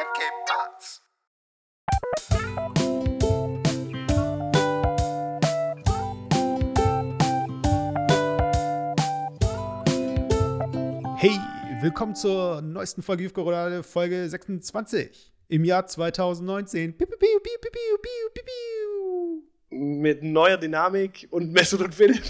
and Game Parts. Hey, willkommen zur neuesten Folge Jufkorolade, Folge 26 im Jahr 2019. Piu, piu, piu, piu, piu, piu, piu, piu. mit neuer Dynamik und Mesut und Philipp.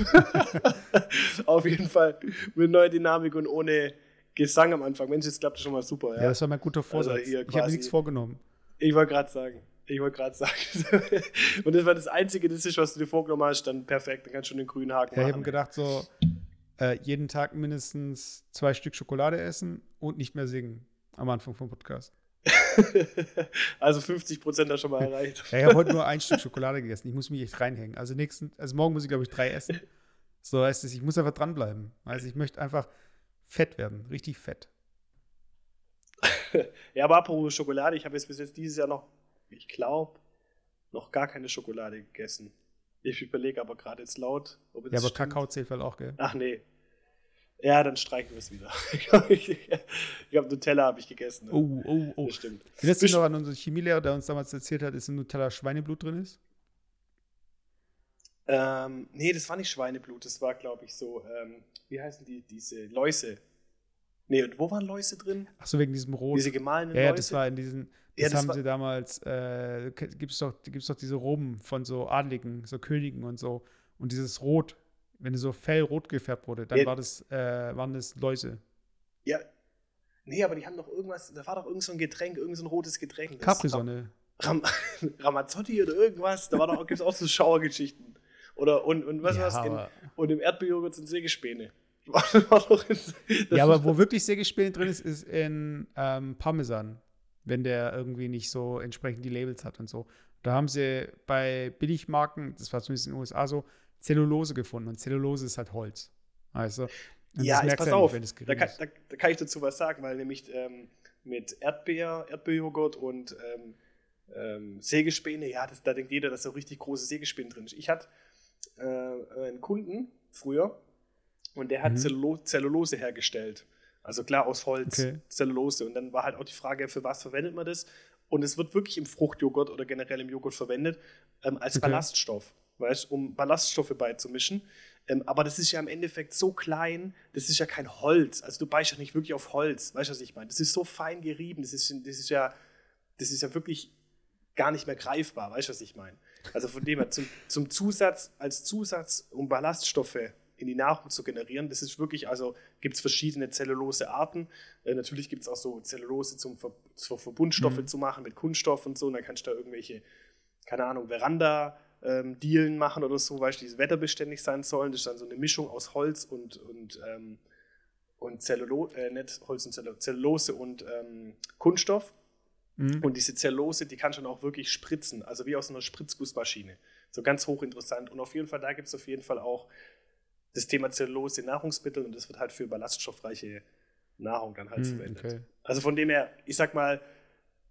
Auf jeden Fall mit neuer Dynamik und ohne Gesang am Anfang. Mensch, jetzt klappt das schon mal super. Ja, Ja. das war mein guter Vorsatz. Also ich habe nichts vorgenommen. Ich wollte gerade sagen. Ich wollte gerade sagen. und das war das Einzige, das ist, was du dir vorgenommen hast, dann perfekt. Dann kannst du schon den grünen Haken Ja, ich habe machen. gedacht, so äh, jeden Tag mindestens zwei Stück Schokolade essen und nicht mehr singen am Anfang vom Podcast. also 50 Prozent da schon mal erreicht. Ja, ich habe heute nur ein Stück Schokolade gegessen. Ich muss mich echt reinhängen. Also nächsten, also morgen muss ich, glaube ich, drei essen. So heißt es, ich muss einfach dranbleiben. Also ich möchte einfach fett werden, richtig fett. Ja, aber apropos Schokolade, ich habe jetzt bis jetzt dieses Jahr noch, ich glaube, noch gar keine Schokolade gegessen. Ich überlege aber gerade jetzt laut, ob jetzt Ja, aber stimmt. Kakao zählt wohl auch, gell? Ach nee. Ja, dann streichen wir es wieder. ich glaube, Nutella habe ich gegessen. ne? Oh, oh, oh. Das stimmt. Erinnerst du noch an unseren Chemielehrer, der uns damals erzählt hat, dass in Nutella Schweineblut drin ist? Ähm, nee, das war nicht Schweineblut, das war, glaube ich, so, ähm, wie heißen die, diese Läuse? Nee, und wo waren Läuse drin? Ach so, wegen diesem Rot. Diese gemahlenen ja, ja, Läuse? das war in diesen, Ja, das, das haben war- sie damals, äh, gibt es doch, gibt's doch diese Roben von so Adligen, so Königen und so. Und dieses Rot, wenn so Fell rot gefärbt wurde, dann Ja. war das, äh, waren das Läuse. Ja. Nee, aber die haben doch irgendwas, da war doch irgend so ein Getränk, irgend so ein rotes Getränk. Das- Capri-Sonne. Ram Ramazzotti oder irgendwas, da war doch, gibt es auch so Schauergeschichten. Oder, und, und was Ja, war's? In, und im Erdbeerjoghurt sind Sägespäne. Ja, aber wo wirklich Sägespäne drin ist, ist in ähm, Parmesan, wenn der irgendwie nicht so entsprechend die Labels hat und so. Da haben sie bei Billigmarken, das war zumindest in den USA so, Zellulose gefunden. Und Zellulose ist halt Holz. Also, Ja, jetzt pass ja auf, nicht, wenn es da kann, da, da kann ich dazu was sagen, weil nämlich ähm, mit Erdbeer, Erdbeerjoghurt und ähm, ähm, Sägespäne, ja, das, da denkt jeder, dass da richtig große Sägespäne drin ist. Ich hatte äh, einen Kunden früher und der hat Mhm. Zellulo Zellulose hergestellt. Also klar aus Holz, Okay. Zellulose. Und dann war halt auch die Frage, für was verwendet man das? Und es wird wirklich im Fruchtjoghurt oder generell im Joghurt verwendet, ähm, als Okay. Ballaststoff, weißt, um Ballaststoffe beizumischen. Ähm, aber das ist ja im Endeffekt so klein, das ist ja kein Holz. Also du beißt ja nicht wirklich auf Holz, weißt du, was ich meine? Das ist so fein gerieben, das ist, das ist ja, das ist ja wirklich gar nicht mehr greifbar, weißt du, was ich meine? Also von dem her, zum, zum Zusatz, als Zusatz, um Ballaststoffe in die Nahrung zu generieren, das ist wirklich, also gibt es verschiedene Zellulosearten. Äh, natürlich gibt es auch so Zellulose zum Ver zur Verbundstoffe Mhm. zu machen mit Kunststoff und so. Und dann kannst du da irgendwelche, keine Ahnung, Veranda-Dielen machen oder so, du, die wetterbeständig sein sollen. Das ist dann so eine Mischung aus Holz und, und, ähm, und Zellulose, äh, nicht Holz und Zellu Zellulose und ähm, Kunststoff. Mhm. Und diese Zellulose, die kannst du dann auch wirklich spritzen, also wie aus einer Spritzgussmaschine. So ganz hochinteressant. Und auf jeden Fall, da gibt es auf jeden Fall auch das Thema Zellulose in Nahrungsmitteln und das wird halt für ballaststoffreiche Nahrung dann halt Mhm, verwendet. okay. Also von dem her, ich sag mal,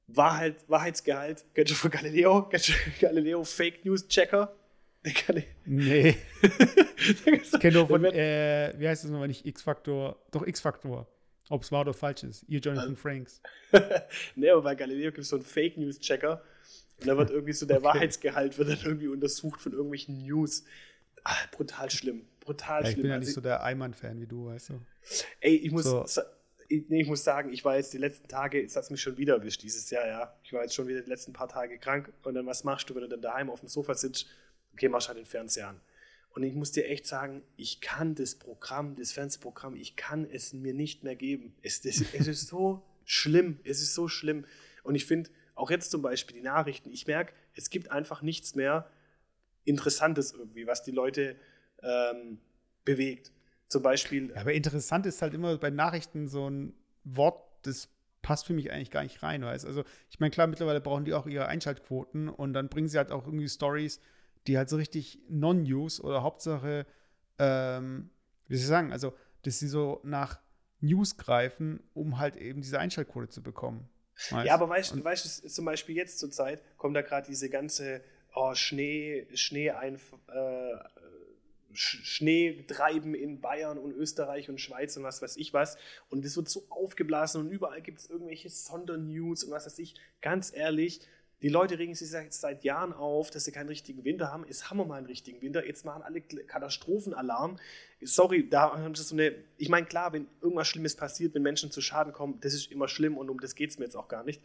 Wahrheit, Wahrheitsgehalt, kennst du von Galileo? Kennst du Galileo Fake News Checker? Kann. Nee, ich kenne nur von, äh, wie heißt das nochmal nicht X-Faktor? Doch, X-Faktor. Ob es wahr oder falsch ist. Ihr Jonathan Franks. nee, aber bei Galileo gibt es so einen Fake News Checker. Und da wird irgendwie so der Wahrheitsgehalt wird dann irgendwie untersucht von irgendwelchen News. Ah, brutal schlimm. Brutal Ja, ich schlimm. bin ja Also nicht so der Eimann-Fan wie du, weißt du. Ey, ich muss, So. ich, nee, ich muss sagen, ich war jetzt die letzten Tage, es hat mich schon wieder erwischt dieses Jahr, ja. Ich war jetzt schon wieder die letzten paar Tage krank und dann was machst du, wenn du dann daheim auf dem Sofa sitzt? Okay, machst halt den Fernseher an. Und ich muss dir echt sagen, ich kann das Programm, das Fernsehprogramm, ich kann es mir nicht mehr geben. Es, das, es ist so schlimm, es ist so schlimm. Und ich finde, auch jetzt zum Beispiel die Nachrichten, ich merke, es gibt einfach nichts mehr Interessantes irgendwie, was die Leute ähm, bewegt. Zum Beispiel, aber interessant ist halt immer bei Nachrichten so ein Wort, das passt für mich eigentlich gar nicht rein, weißt Also, ich meine, klar, mittlerweile brauchen die auch ihre Einschaltquoten und dann bringen sie halt auch irgendwie Stories, die halt so richtig Non-News oder Hauptsache, ähm, wie soll ich sagen, also, dass sie so nach News greifen, um halt eben diese Einschaltquote zu bekommen. weißt? Ja, aber weißt du, weißt, zum Beispiel jetzt zur Zeit kommt da gerade diese ganze oh, Schnee, Schnee ein, äh, Schnee treiben in Bayern und Österreich und Schweiz und was weiß ich was. Und das wird so aufgeblasen und überall gibt es irgendwelche Sondernews und was weiß ich. Ganz ehrlich, die Leute regen sich seit Jahren auf, dass sie keinen richtigen Winter haben. Jetzt haben wir mal einen richtigen Winter. Jetzt machen alle Katastrophenalarm. Sorry, da haben sie so eine. Ich meine, klar, wenn irgendwas Schlimmes passiert, wenn Menschen zu Schaden kommen, das ist immer schlimm und um das geht es mir jetzt auch gar nicht.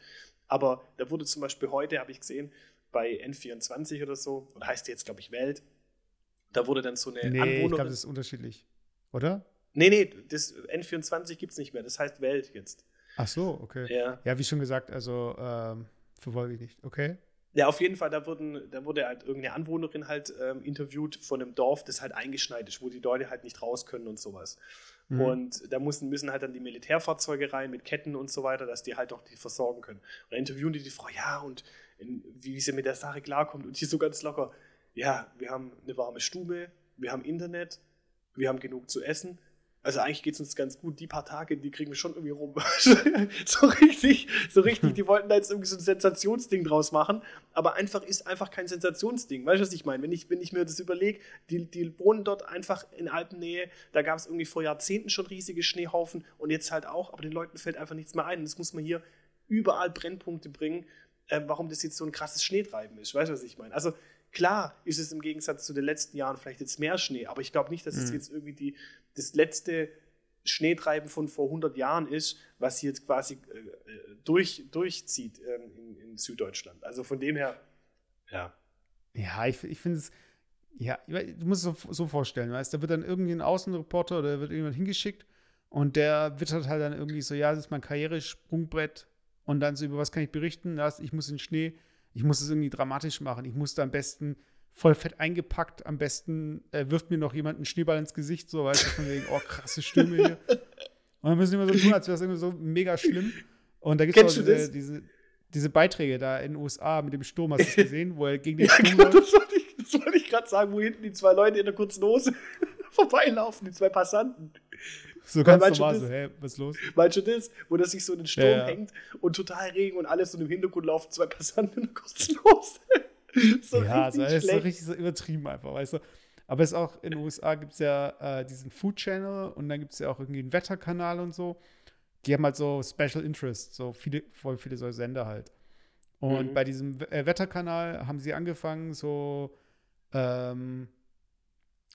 Aber da wurde zum Beispiel heute, habe ich gesehen, bei N24 oder so, oder heißt die jetzt, glaube ich, Welt, da wurde dann so eine nee, Anwohnerin. Ich glaube, das ist unterschiedlich, oder? Nee, nee, das N24 gibt es nicht mehr. Das heißt Welt jetzt. Ach so, okay. Ja, ja wie schon gesagt, also ähm, verfolge ich nicht. Okay. Ja, auf jeden Fall, da, wurden, da wurde halt irgendeine Anwohnerin halt ähm, interviewt von einem Dorf, das halt eingeschneit ist, wo die Leute halt nicht raus können und sowas. Mhm. Und da müssen, müssen halt dann die Militärfahrzeuge rein mit Ketten und so weiter, dass die halt auch die versorgen können. Und dann interviewen die die Frau, ja, und in, wie sie mit der Sache klarkommt. Und die so ganz locker, ja, wir haben eine warme Stube, wir haben Internet, wir haben genug zu essen. Also eigentlich geht es uns ganz gut. Die paar Tage, die kriegen wir schon irgendwie rum. so richtig, so richtig. Die wollten da jetzt irgendwie so ein Sensationsding draus machen, aber einfach ist einfach kein Sensationsding. Weißt du, was ich meine? Wenn ich, wenn ich mir das überlege, die, die wohnen dort einfach in Alpennähe, da gab es irgendwie vor Jahrzehnten schon riesige Schneehaufen und jetzt halt auch, aber den Leuten fällt einfach nichts mehr ein. Das muss man hier überall Brennpunkte bringen, äh, warum das jetzt so ein krasses Schneetreiben ist. Weißt du, was ich meine? Also Klar ist es im Gegensatz zu den letzten Jahren vielleicht jetzt mehr Schnee, aber ich glaube nicht, dass mhm. es jetzt irgendwie die, das letzte Schneetreiben von vor 100 Jahren ist, was jetzt quasi äh, äh, durch, durchzieht ähm, in, in, Süddeutschland. Also von dem her, ja. Ja, ich, ich finde es, ja, du musst es so, so vorstellen, weißt da wird dann irgendwie ein Außenreporter oder wird irgendjemand hingeschickt und der wittert halt dann irgendwie so, ja, das ist mein Karrieresprungbrett und dann so, über was kann ich berichten? ich muss in den Schnee ich muss es irgendwie dramatisch machen. Ich musste am besten voll fett eingepackt, am besten äh, wirft mir noch jemand einen Schneeball ins Gesicht, so weißt du, von wegen, oh, krasse Stürme hier. Und dann müssen wir so tun, als wäre es irgendwie so mega schlimm. Und da gibt es auch diese, diese, diese, Beiträge da in den USA mit dem Sturm, hast du es gesehen, wo er gegen den ja, Sturm genau, das wollte ich, wollt ich gerade sagen, wo hinten die zwei Leute in der kurzen Hose vorbeilaufen, die zwei Passanten. So ganz normal, so, hä, was ist los? Du das, wo das sich so in den Sturm ja, hängt und total Regen und alles und im Hintergrund laufen zwei Passanten und kostenlos. so ja, also, das ist so richtig so übertrieben einfach, weißt du. Aber es ist auch in den USA gibt es ja äh, diesen Food Channel und dann gibt es ja auch irgendwie einen Wetterkanal und so. Die haben halt so Special Interest, so viele, voll viele so Sender halt. Und mhm. bei diesem äh, Wetterkanal haben sie angefangen, so ähm,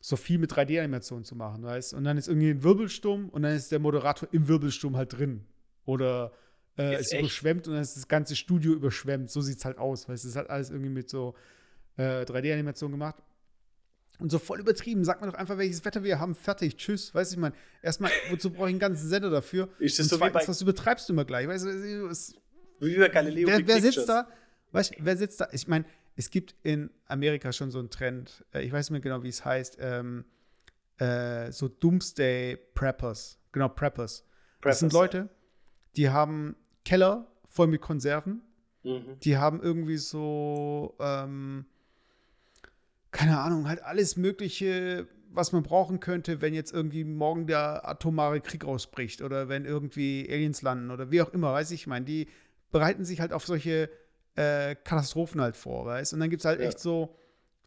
so viel mit 3D-Animationen zu machen, weißt Und dann ist irgendwie ein Wirbelsturm und dann ist der Moderator im Wirbelsturm halt drin. Oder äh, es echt? überschwemmt und dann ist das ganze Studio überschwemmt. So sieht es halt aus, weißt Es ist halt alles irgendwie mit so äh, 3D-Animationen gemacht. Und so voll übertrieben. Sag mir doch einfach, welches Wetter wir haben. Fertig. Tschüss. Weißt du, ich meine, erstmal, wozu brauche ich einen ganzen Sender dafür? Ist das und so zweitens, was übertreibst du immer gleich? Weißt du, es, wie bei Galileo wer, wer sitzt da? Weißt wer sitzt da? Ich meine, es gibt in Amerika schon so einen Trend, äh, ich weiß nicht mehr genau, wie es heißt, ähm, äh, so Doomsday Preppers. Genau, Preppers. Preppers das sind Leute, die haben Keller voll mit Konserven. Mhm. Die haben irgendwie so, ähm, keine Ahnung, halt alles Mögliche, was man brauchen könnte, wenn jetzt irgendwie morgen der atomare Krieg ausbricht oder wenn irgendwie Aliens landen oder wie auch immer, weiß ich. Ich meine, die bereiten sich halt auf solche äh, Katastrophen halt vor, weißt Und dann gibt es halt ja. echt so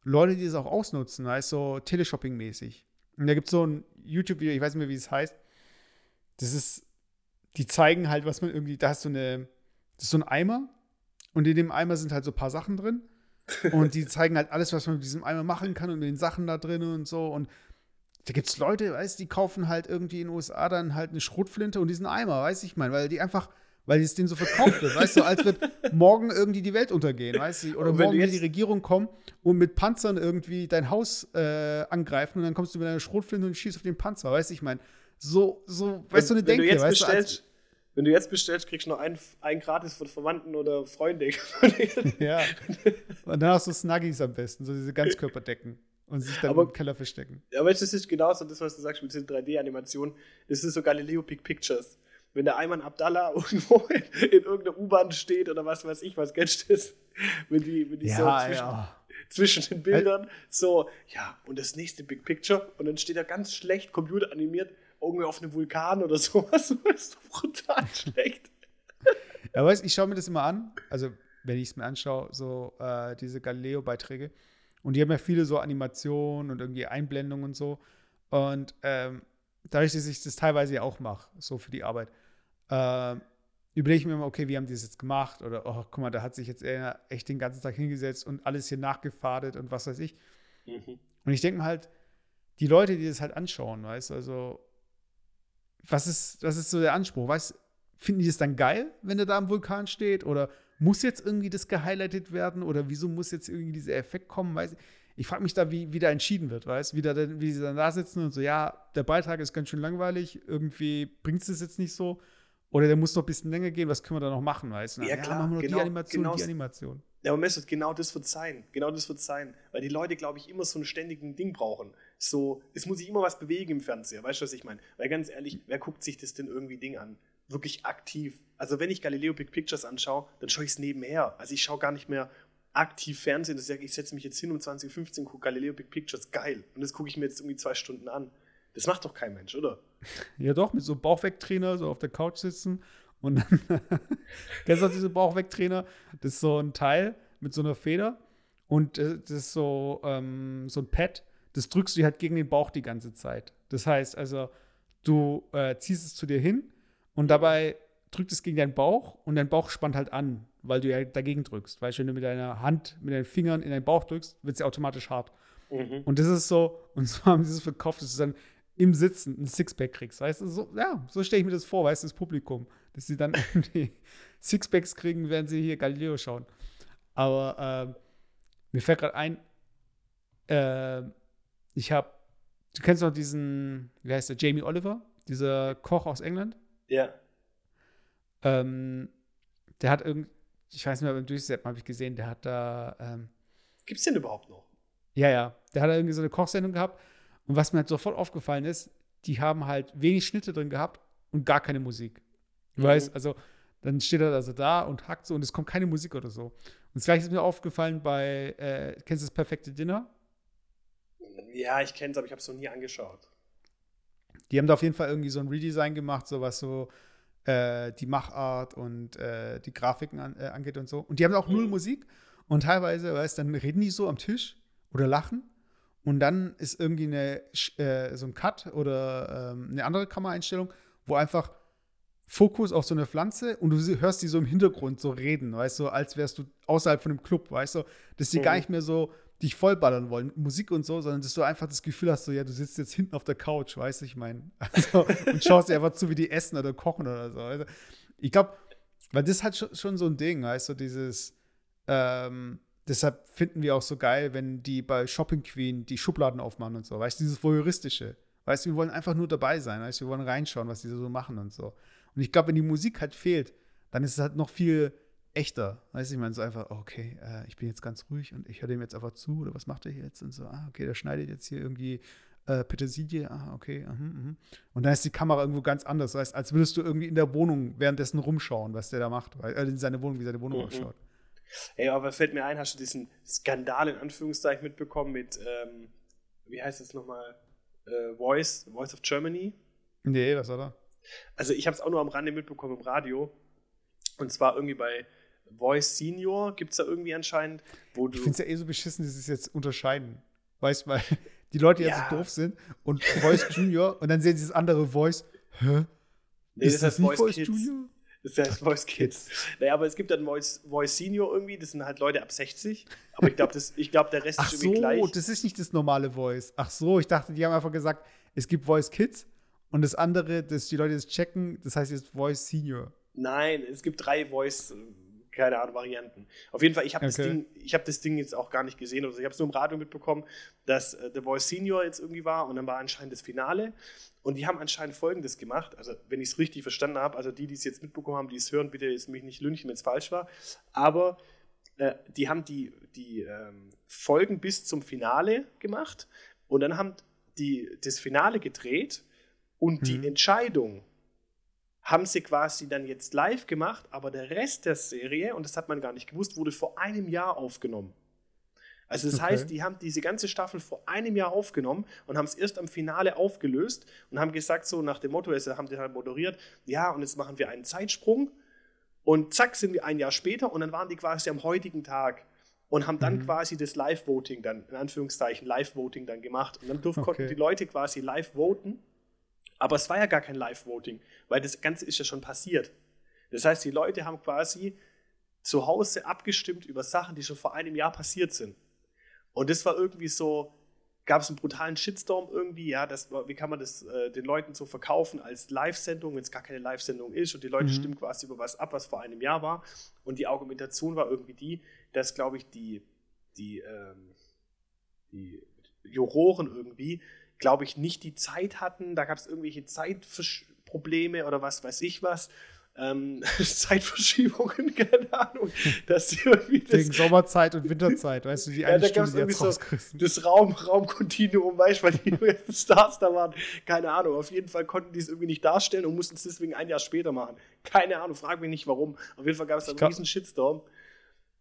Leute, die das auch ausnutzen, weißt so Teleshopping-mäßig. Und da gibt es so ein YouTube-Video, ich weiß nicht mehr, wie es heißt. Das ist, die zeigen halt, was man irgendwie, da hast du eine, das ist so ein Eimer und in dem Eimer sind halt so ein paar Sachen drin. und die zeigen halt alles, was man mit diesem Eimer machen kann und mit den Sachen da drin und so. Und da gibt es Leute, weißt die kaufen halt irgendwie in den USA dann halt eine Schrotflinte und diesen Eimer, weiß ich mein, weil die einfach weil es denen so verkauft wird, weißt du, als wird morgen irgendwie die Welt untergehen, weißt du, oder morgen wird die Regierung kommen und mit Panzern irgendwie dein Haus äh, angreifen und dann kommst du mit einer Schrotflinte und schießt auf den Panzer, weißt du, ich meine, so, so, weißt du, eine Denke, du weißt du, wenn du jetzt bestellst, kriegst du noch einen, einen gratis von Verwandten oder Freunden. ja. Und dann hast du Snuggies am besten, so diese Ganzkörperdecken. Und sich dann aber, im Keller verstecken. Ja, aber das ist genauso das, was du sagst mit diesen 3D-Animationen. Das ist so Galileo Big Pictures wenn der Ayman Abdallah irgendwo in, in irgendeiner U-Bahn steht oder was weiß ich, was du das? Wenn die, wenn die ja, so zwischen, ja. zwischen den Bildern so, ja, und das nächste Big Picture und dann steht er ganz schlecht computeranimiert irgendwie auf einem Vulkan oder sowas. Das ist brutal schlecht. Ja, weißt ich schaue mir das immer an, also wenn ich es mir anschaue, so äh, diese Galileo-Beiträge. Und die haben ja viele so Animationen und irgendwie Einblendungen und so. Und ähm, dadurch, dass ich das teilweise ja auch mache, so für die Arbeit, äh, überlege ich mir immer, okay, wie haben die das jetzt gemacht? Oder, oh, guck mal, da hat sich jetzt er echt den ganzen Tag hingesetzt und alles hier nachgefadet und was weiß ich. Mhm. Und ich denke mir halt, die Leute, die das halt anschauen, weißt du, also, was ist, was ist so der Anspruch? Weißt finden die das dann geil, wenn er da am Vulkan steht? Oder muss jetzt irgendwie das gehighlightet werden? Oder wieso muss jetzt irgendwie dieser Effekt kommen? Weiß ich ich frage mich da, wie, wie da entschieden wird, weißt wie, da, wie sie dann da sitzen und so, ja, der Beitrag ist ganz schön langweilig, irgendwie bringt es das jetzt nicht so. Oder der muss noch ein bisschen länger gehen, was können wir da noch machen, weißt du? Ja, klar, machen wir noch genau, die Animation, genau, die Animation. Ja, aber Mesut, genau das wird sein. Genau das wird sein. Weil die Leute, glaube ich, immer so ein ständigen Ding brauchen. So, es muss sich immer was bewegen im Fernseher. Weißt du, was ich meine? Weil ganz ehrlich, wer guckt sich das denn irgendwie Ding an? Wirklich aktiv. Also, wenn ich Galileo Big Pictures anschaue, dann schaue ich es nebenher. Also, ich schaue gar nicht mehr aktiv Fernsehen, dass ich sage, ich setze mich jetzt hin um 2015, gucke Galileo Big Pictures, geil. Und das gucke ich mir jetzt irgendwie zwei Stunden an. Das macht doch kein Mensch, oder? Ja, doch, mit so einem Bauchwegtrainer, so auf der Couch sitzen und dann. kennst du diese Bauchwegtrainer? Das ist so ein Teil mit so einer Feder und äh, das ist so, ähm, so ein Pad, das drückst du halt gegen den Bauch die ganze Zeit. Das heißt also, du äh, ziehst es zu dir hin und dabei drückt es gegen deinen Bauch und dein Bauch spannt halt an weil du ja dagegen drückst. Weißt du, wenn du mit deiner Hand, mit deinen Fingern in deinen Bauch drückst, wird es ja automatisch hart. Mhm. Und das ist so, und so haben sie es verkauft, dass du dann im Sitzen ein Sixpack kriegst. Weißt du, so, ja, so stelle ich mir das vor, weißt du, das Publikum, dass sie dann irgendwie Sixpacks kriegen, während sie hier Galileo schauen. Aber äh, mir fällt gerade ein, äh, ich habe, du kennst noch diesen, wie heißt der, Jamie Oliver, dieser Koch aus England? Ja. Ähm, der hat irgendwie, ich weiß nicht mehr, beim Durchsetzen habe ich gesehen, der hat da. Ähm, es den überhaupt noch? Ja, ja. Der hat da irgendwie so eine Kochsendung gehabt. Und was mir halt sofort aufgefallen ist, die haben halt wenig Schnitte drin gehabt und gar keine Musik. Du mhm. weißt, also dann steht er also da und hackt so und es kommt keine Musik oder so. Und das gleiche ist mir aufgefallen bei, äh, kennst du das perfekte Dinner? Ja, ich kenne es, aber ich habe es noch nie angeschaut. Die haben da auf jeden Fall irgendwie so ein Redesign gemacht, so was so äh, die Machart und äh, die Grafiken an, äh, angeht und so. Und die haben auch mhm. null Musik. Und teilweise, weißt dann reden die so am Tisch oder lachen. Und dann ist irgendwie eine, äh, so ein Cut oder ähm, eine andere Kameraeinstellung, wo einfach Fokus auf so eine Pflanze und du hörst die so im Hintergrund so reden, weißt du, als wärst du außerhalb von dem Club, weißt du, dass die mhm. gar nicht mehr so dich vollballern wollen, Musik und so, sondern dass du einfach das Gefühl hast, so, ja, du sitzt jetzt hinten auf der Couch, weißt du, ich meine, also, und schaust dir einfach zu, wie die essen oder kochen oder so. Also, ich glaube, weil das hat schon so ein Ding, weißt du, dieses, ähm, deshalb finden wir auch so geil, wenn die bei Shopping Queen die Schubladen aufmachen und so, weißt du, dieses Voyeuristische. Weißt du, wir wollen einfach nur dabei sein, weißt du, wir wollen reinschauen, was die so machen und so. Und ich glaube, wenn die Musik halt fehlt, dann ist es halt noch viel echter. Weißt du, ich meine, so einfach, okay, äh, ich bin jetzt ganz ruhig und ich höre dem jetzt einfach zu oder was macht er jetzt? Und so, ah, okay, der schneidet jetzt hier irgendwie äh, Petersilie, ah, okay, uh, uh. und dann ist die Kamera irgendwo ganz anders, weißt, als würdest du irgendwie in der Wohnung währenddessen rumschauen, was der da macht, weil, äh, in seine Wohnung, wie seine Wohnung mhm. Ey, aber fällt mir ein, hast du diesen Skandal in Anführungszeichen mitbekommen mit, ähm, wie heißt es nochmal, äh, Voice, Voice of Germany? Nee, was war da? Also ich habe es auch nur am Rande mitbekommen im Radio. Und zwar irgendwie bei Voice Senior gibt es da irgendwie anscheinend, wo du. Ich finde es ja eh so beschissen, dass sie es jetzt unterscheiden. Weißt du, weil die Leute jetzt ja. so doof sind und Voice Junior und dann sehen sie das andere Voice. Hä? Nee, ist das, das heißt Voice, Voice Kids. Junior? Das heißt Voice Kids. Naja, aber es gibt dann Voice, Voice Senior irgendwie, das sind halt Leute ab 60. Aber ich glaube, glaub, der Rest Ach ist irgendwie so, gleich. das ist nicht das normale Voice. Ach so, ich dachte, die haben einfach gesagt, es gibt Voice Kids und das andere, dass die Leute das checken, das heißt jetzt Voice Senior. Nein, es gibt drei Voice keine Ahnung, Varianten. Auf jeden Fall, ich habe okay. das, Ding, hab das Ding jetzt auch gar nicht gesehen. Also ich habe es nur im Radio mitbekommen, dass äh, The Voice Senior jetzt irgendwie war und dann war anscheinend das Finale. Und die haben anscheinend Folgendes gemacht, also wenn ich es richtig verstanden habe, also die, die es jetzt mitbekommen haben, die es hören, bitte jetzt mich nicht lünchen, wenn es falsch war, aber äh, die haben die, die ähm, Folgen bis zum Finale gemacht und dann haben die das Finale gedreht und mhm. die Entscheidung haben sie quasi dann jetzt live gemacht, aber der Rest der Serie, und das hat man gar nicht gewusst, wurde vor einem Jahr aufgenommen. Also das okay. heißt, die haben diese ganze Staffel vor einem Jahr aufgenommen und haben es erst am Finale aufgelöst und haben gesagt, so nach dem Motto, also haben die halt moderiert, ja, und jetzt machen wir einen Zeitsprung und zack, sind wir ein Jahr später und dann waren die quasi am heutigen Tag. und haben dann Mhm. quasi das Live-Voting dann, in Anführungszeichen Live-Voting dann gemacht. Und dann durften, Okay. konnten die Leute quasi live voten. Aber es war ja gar kein Live-Voting, weil das Ganze ist ja schon passiert. Das heißt, die Leute haben quasi zu Hause abgestimmt über Sachen, die schon vor einem Jahr passiert sind. Und das war irgendwie so, gab es einen brutalen Shitstorm irgendwie, ja, das, wie kann man das äh, den Leuten so verkaufen als Live-Sendung, wenn es gar keine Live-Sendung ist und die Leute Mhm. stimmen quasi über was ab, was vor einem Jahr war. Und die Argumentation war irgendwie die, dass, glaube ich, die, die, ähm, die Juroren irgendwie, glaube ich, nicht die Zeit hatten. Da gab es irgendwelche Zeitprobleme oder was weiß ich was. Ähm, Zeitverschiebungen, keine Ahnung, dass irgendwie das, Wegen Sommerzeit und Winterzeit, weißt du, die Ja, eine da Stunde, irgendwie so- das Raum, Raumkontinuum, weißt du, weil die ganzen Stars da waren. Keine Ahnung. Auf jeden Fall konnten die es irgendwie nicht darstellen und mussten es deswegen ein Jahr später machen. Keine Ahnung, frag mich nicht warum. Auf jeden Fall gab es da einen riesen Shitstorm.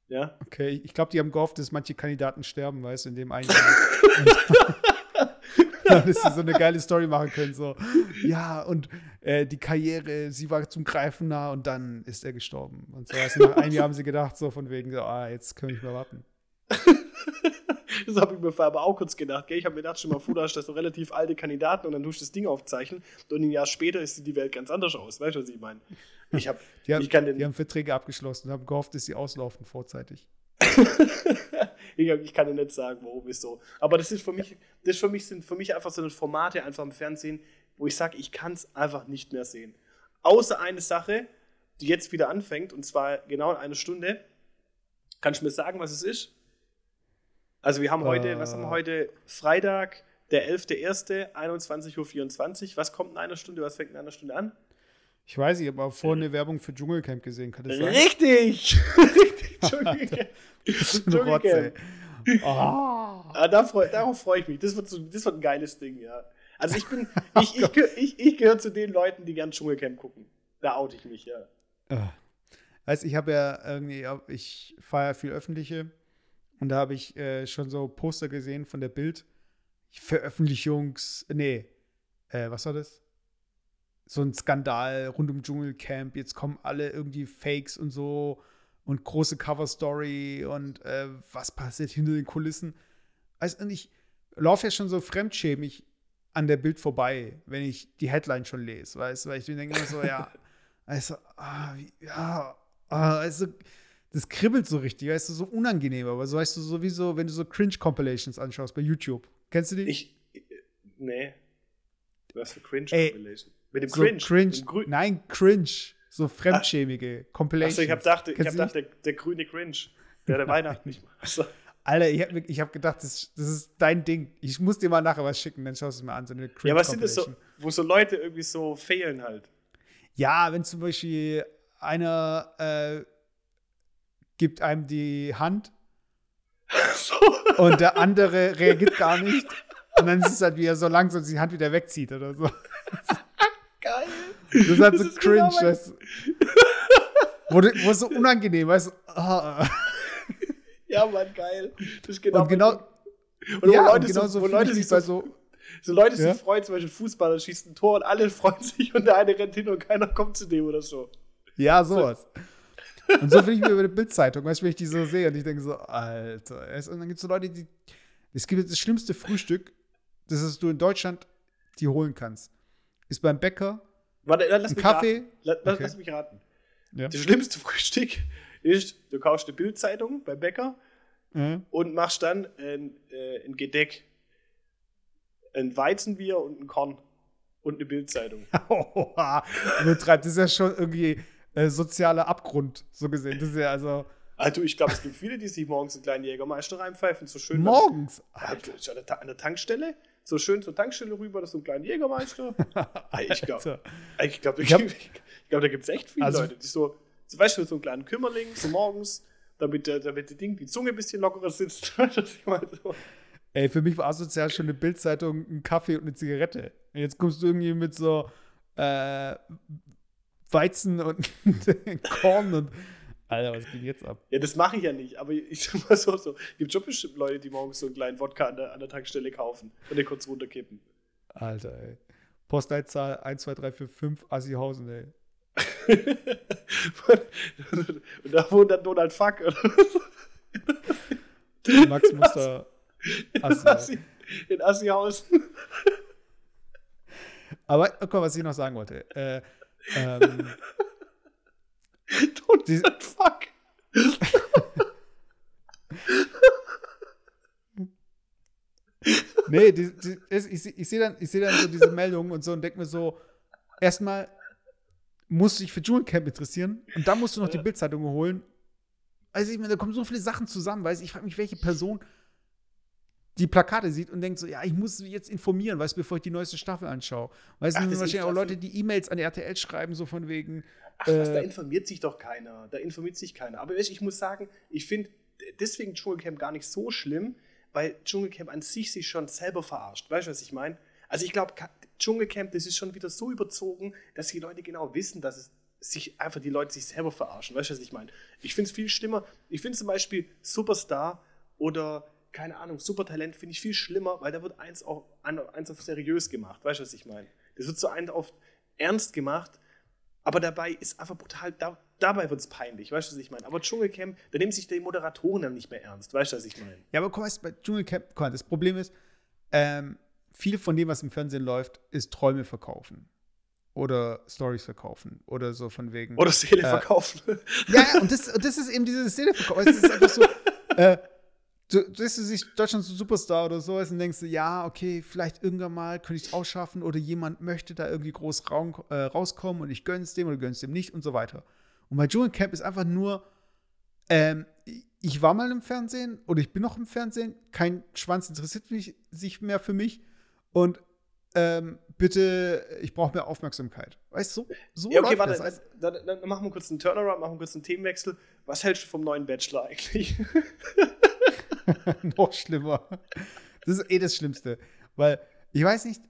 Ja. Okay, ich glaube, die haben gehofft, dass manche Kandidaten sterben, weißt du, in dem einen Jahr. Dass sie so eine geile Story machen können, so, ja, und äh, die Karriere, sie war zum Greifen nah und dann ist er gestorben. Und so, du, nach einem Jahr haben sie gedacht, so von wegen, so, ah, jetzt können wir nicht mehr warten. Das habe ich mir vorher aber auch kurz gedacht. Gell? Ich habe mir gedacht, schon mal vor, da hast du so relativ alte Kandidaten und dann tust du das Ding aufzeichnen und ein Jahr später sieht die Welt ganz anders aus. Weißt du, was ich meine? Ich, hab, Die haben, ich kann den. die haben Verträge abgeschlossen und haben gehofft, dass sie auslaufen vorzeitig. ich, ich kann dir nicht sagen, warum ist so. Aber das ist für mich, das ist für mich sind für mich einfach so eine Formate einfach im Fernsehen, wo ich sage, ich kann es einfach nicht mehr sehen. Außer eine Sache, die jetzt wieder anfängt, und zwar genau in einer Stunde. Kannst du mir sagen, was es ist? Also wir haben heute, Äh. was haben wir heute? Freitag, der 11.01., 21.24 Uhr. Was kommt in einer Stunde? Was fängt in einer Stunde an? Ich weiß nicht, aber vorhin eine Werbung für Dschungelcamp gesehen, kann das sein? Richtig! Richtig. So eine Rotze. Ah. Ah, da freu, darauf freue ich mich. Das wird, so, das wird ein geiles Ding, ja. Also ich bin, ich, ich, geh- ich, ich gehöre zu den Leuten, die gern Dschungelcamp gucken. Da oute ich mich, ja. Ah. Weißt ich habe ja irgendwie, ich feiere viel öffentliche und da habe ich äh, schon so Poster gesehen von der Bild. Veröffentlichungs. Nee, äh, was war das? So ein Skandal rund um Dschungelcamp. Jetzt kommen alle irgendwie Fakes und so und große Cover-Story und äh, was passiert hinter den Kulissen. Weißt du, und ich laufe ja schon so fremdschämig an der Bild vorbei, wenn ich die Headline schon lese, weißt du, weil ich mir denke immer so, ja, also, ah, wie, ja, ah, also, das kribbelt so richtig, weißt du, so unangenehm, aber so, weißt du, sowieso, wenn du so Cringe-Compilations anschaust bei YouTube. Kennst du die? Ich, äh, nee. Was für Cringe Ey, Compilation. Mit dem so Cringe. cringe. Nein, cringe. So fremdschämige Compilations. Achso, ich habe gedacht, ich hab gedacht der, der grüne Cringe. Der der Weihnachten nicht macht. Alter, ich habe ich hab gedacht, das, das ist dein Ding. Ich muss dir mal nachher was schicken, dann schaust du es mir an. So eine cringe Ja, was sind das so, wo so Leute irgendwie so fehlen halt? Ja, wenn zum Beispiel einer äh, gibt einem die Hand so. und der andere reagiert gar nicht. Und dann ist es halt, wie er so langsam die Hand wieder wegzieht oder so. Das ist halt so ist cringe. genau weißt du. wo, wo so unangenehm, weißt du. ah. Ja, Mann, geil. Das ist genau. Und genau, und wo ja, Leute, und genau so, so wo Leute ich sich so, so, so Leute Ja? sich freuen, zum Beispiel Fußballer schießt ein Tor und alle freuen sich und der eine rennt hin und keiner kommt zu dem oder so. ja, sowas. Und so finde ich mir über eine Bildzeitung, weißt du, wenn ich die so sehe und ich denke so, Alter. Und dann gibt es so Leute, die. Es gibt das schlimmste Frühstück, das du in Deutschland die holen kannst. Ist beim Bäcker Warte, lass mich Kaffee. raten. La, lass, Okay. lass mich raten. Ja. Das schlimmste Frühstück ist, du kaufst eine Bildzeitung beim Bäcker Mhm. und machst dann ein, äh, ein Gedeck. Ein Weizenbier und ein Korn und eine Bildzeitung. Übertreibt. Das ist ja schon irgendwie äh, sozialer Abgrund, so gesehen. Das ist ja also Also ich glaube, es gibt viele, die sich morgens einen kleinen Jägermeister reinpfeifen, so schön morgens. an, an der Tankstelle, so schön zur Tankstelle rüber, das ist so ein kleiner Jägermeister. Ich glaube, ich glaube, Ich ich glaub, da gibt es echt viele Also- Leute, die so, weißt du, so einen kleinen Kümmerling, so morgens, damit, der, damit die, Ding, die Zunge ein bisschen lockerer sitzt. So. Ey, für mich war asozial schon eine Bildzeitung, ein Kaffee und eine Zigarette. Und jetzt kommst du irgendwie mit so äh, Weizen und Korn und. Alter, was geht jetzt ab? Ja, das mache ich ja nicht, aber ich sag mal so, so. gibt schon bestimmt Leute, die morgens so einen kleinen Wodka an der, an der Tankstelle kaufen und den kurz runterkippen. Alter, ey. Postleitzahl 12345 Assihausen, ey. und da wohnt dann Donald Fuck. Oder? Max Muster. In Assi, in Assihausen. Aber guck mal, was ich noch sagen wollte. Äh, ähm, Don't die, fuck. nee, die, die, ich, ich sehe dann, seh dann so diese Meldungen und so und denke mir so, erstmal musst du dich für Dschungelcamp interessieren und dann musst du noch die Bildzeitung holen. Also ich meine, da kommen so viele Sachen zusammen, weil ich frage mich, welche Person die Plakate sieht und denkt so, ja, ich muss jetzt informieren, weißt du, bevor ich die neueste Staffel anschaue. Weißt du, wahrscheinlich auch Leute, die E-Mails an die RTL schreiben, so von wegen. Ach, was, äh, da informiert sich doch keiner. Da informiert sich keiner. Aber ich muss sagen, ich finde deswegen Dschungelcamp gar nicht so schlimm, weil Dschungelcamp an sich sich schon selber verarscht. Weißt du, was ich meine? Also ich glaube, Dschungelcamp, das ist schon wieder so überzogen, dass die Leute genau wissen, dass es sich einfach die Leute sich selber verarschen. Weißt du, was ich meine? Ich finde es viel schlimmer. Ich finde zum Beispiel Superstar oder keine Ahnung, Supertalent finde ich viel schlimmer, weil da wird eins auf, eins auf seriös gemacht. Weißt du, was ich meine? Das wird so ein auf ernst gemacht, aber dabei ist einfach brutal, da, dabei wird es peinlich. Weißt du, was ich meine? Aber Dschungelcamp, da nehmen sich die Moderatoren dann nicht mehr ernst. Weißt du, was ich meine? Ja, aber guck mal, bei Dschungelcamp, guck mal, das Problem ist, ähm, viel von dem, was im Fernsehen läuft, ist Träume verkaufen. Oder Stories verkaufen. Oder so von wegen. Oder Seele äh, verkaufen. Ja, und das, und das ist eben dieses Seele verkaufen. Es ist einfach so. Äh, du, du siehst Deutschland so Superstar oder sowas und denkst du, ja, okay, vielleicht irgendwann mal könnte ich es auch schaffen oder jemand möchte da irgendwie groß raum, äh, rauskommen und ich gönn's dem oder gönn's dem nicht und so weiter. Und bei Dschungelcamp ist einfach nur, ähm, ich war mal im Fernsehen oder ich bin noch im Fernsehen, kein Schwanz interessiert mich, sich mehr für mich und ähm, bitte, ich brauche mehr Aufmerksamkeit. Weißt du, so, so ja, okay, warte, das. Dann, dann, dann, machen wir kurz einen Turnaround, machen wir kurz einen Themenwechsel. Was hältst du vom neuen Bachelor eigentlich? Noch schlimmer. Das ist eh das Schlimmste. Weil, ich weiß nicht,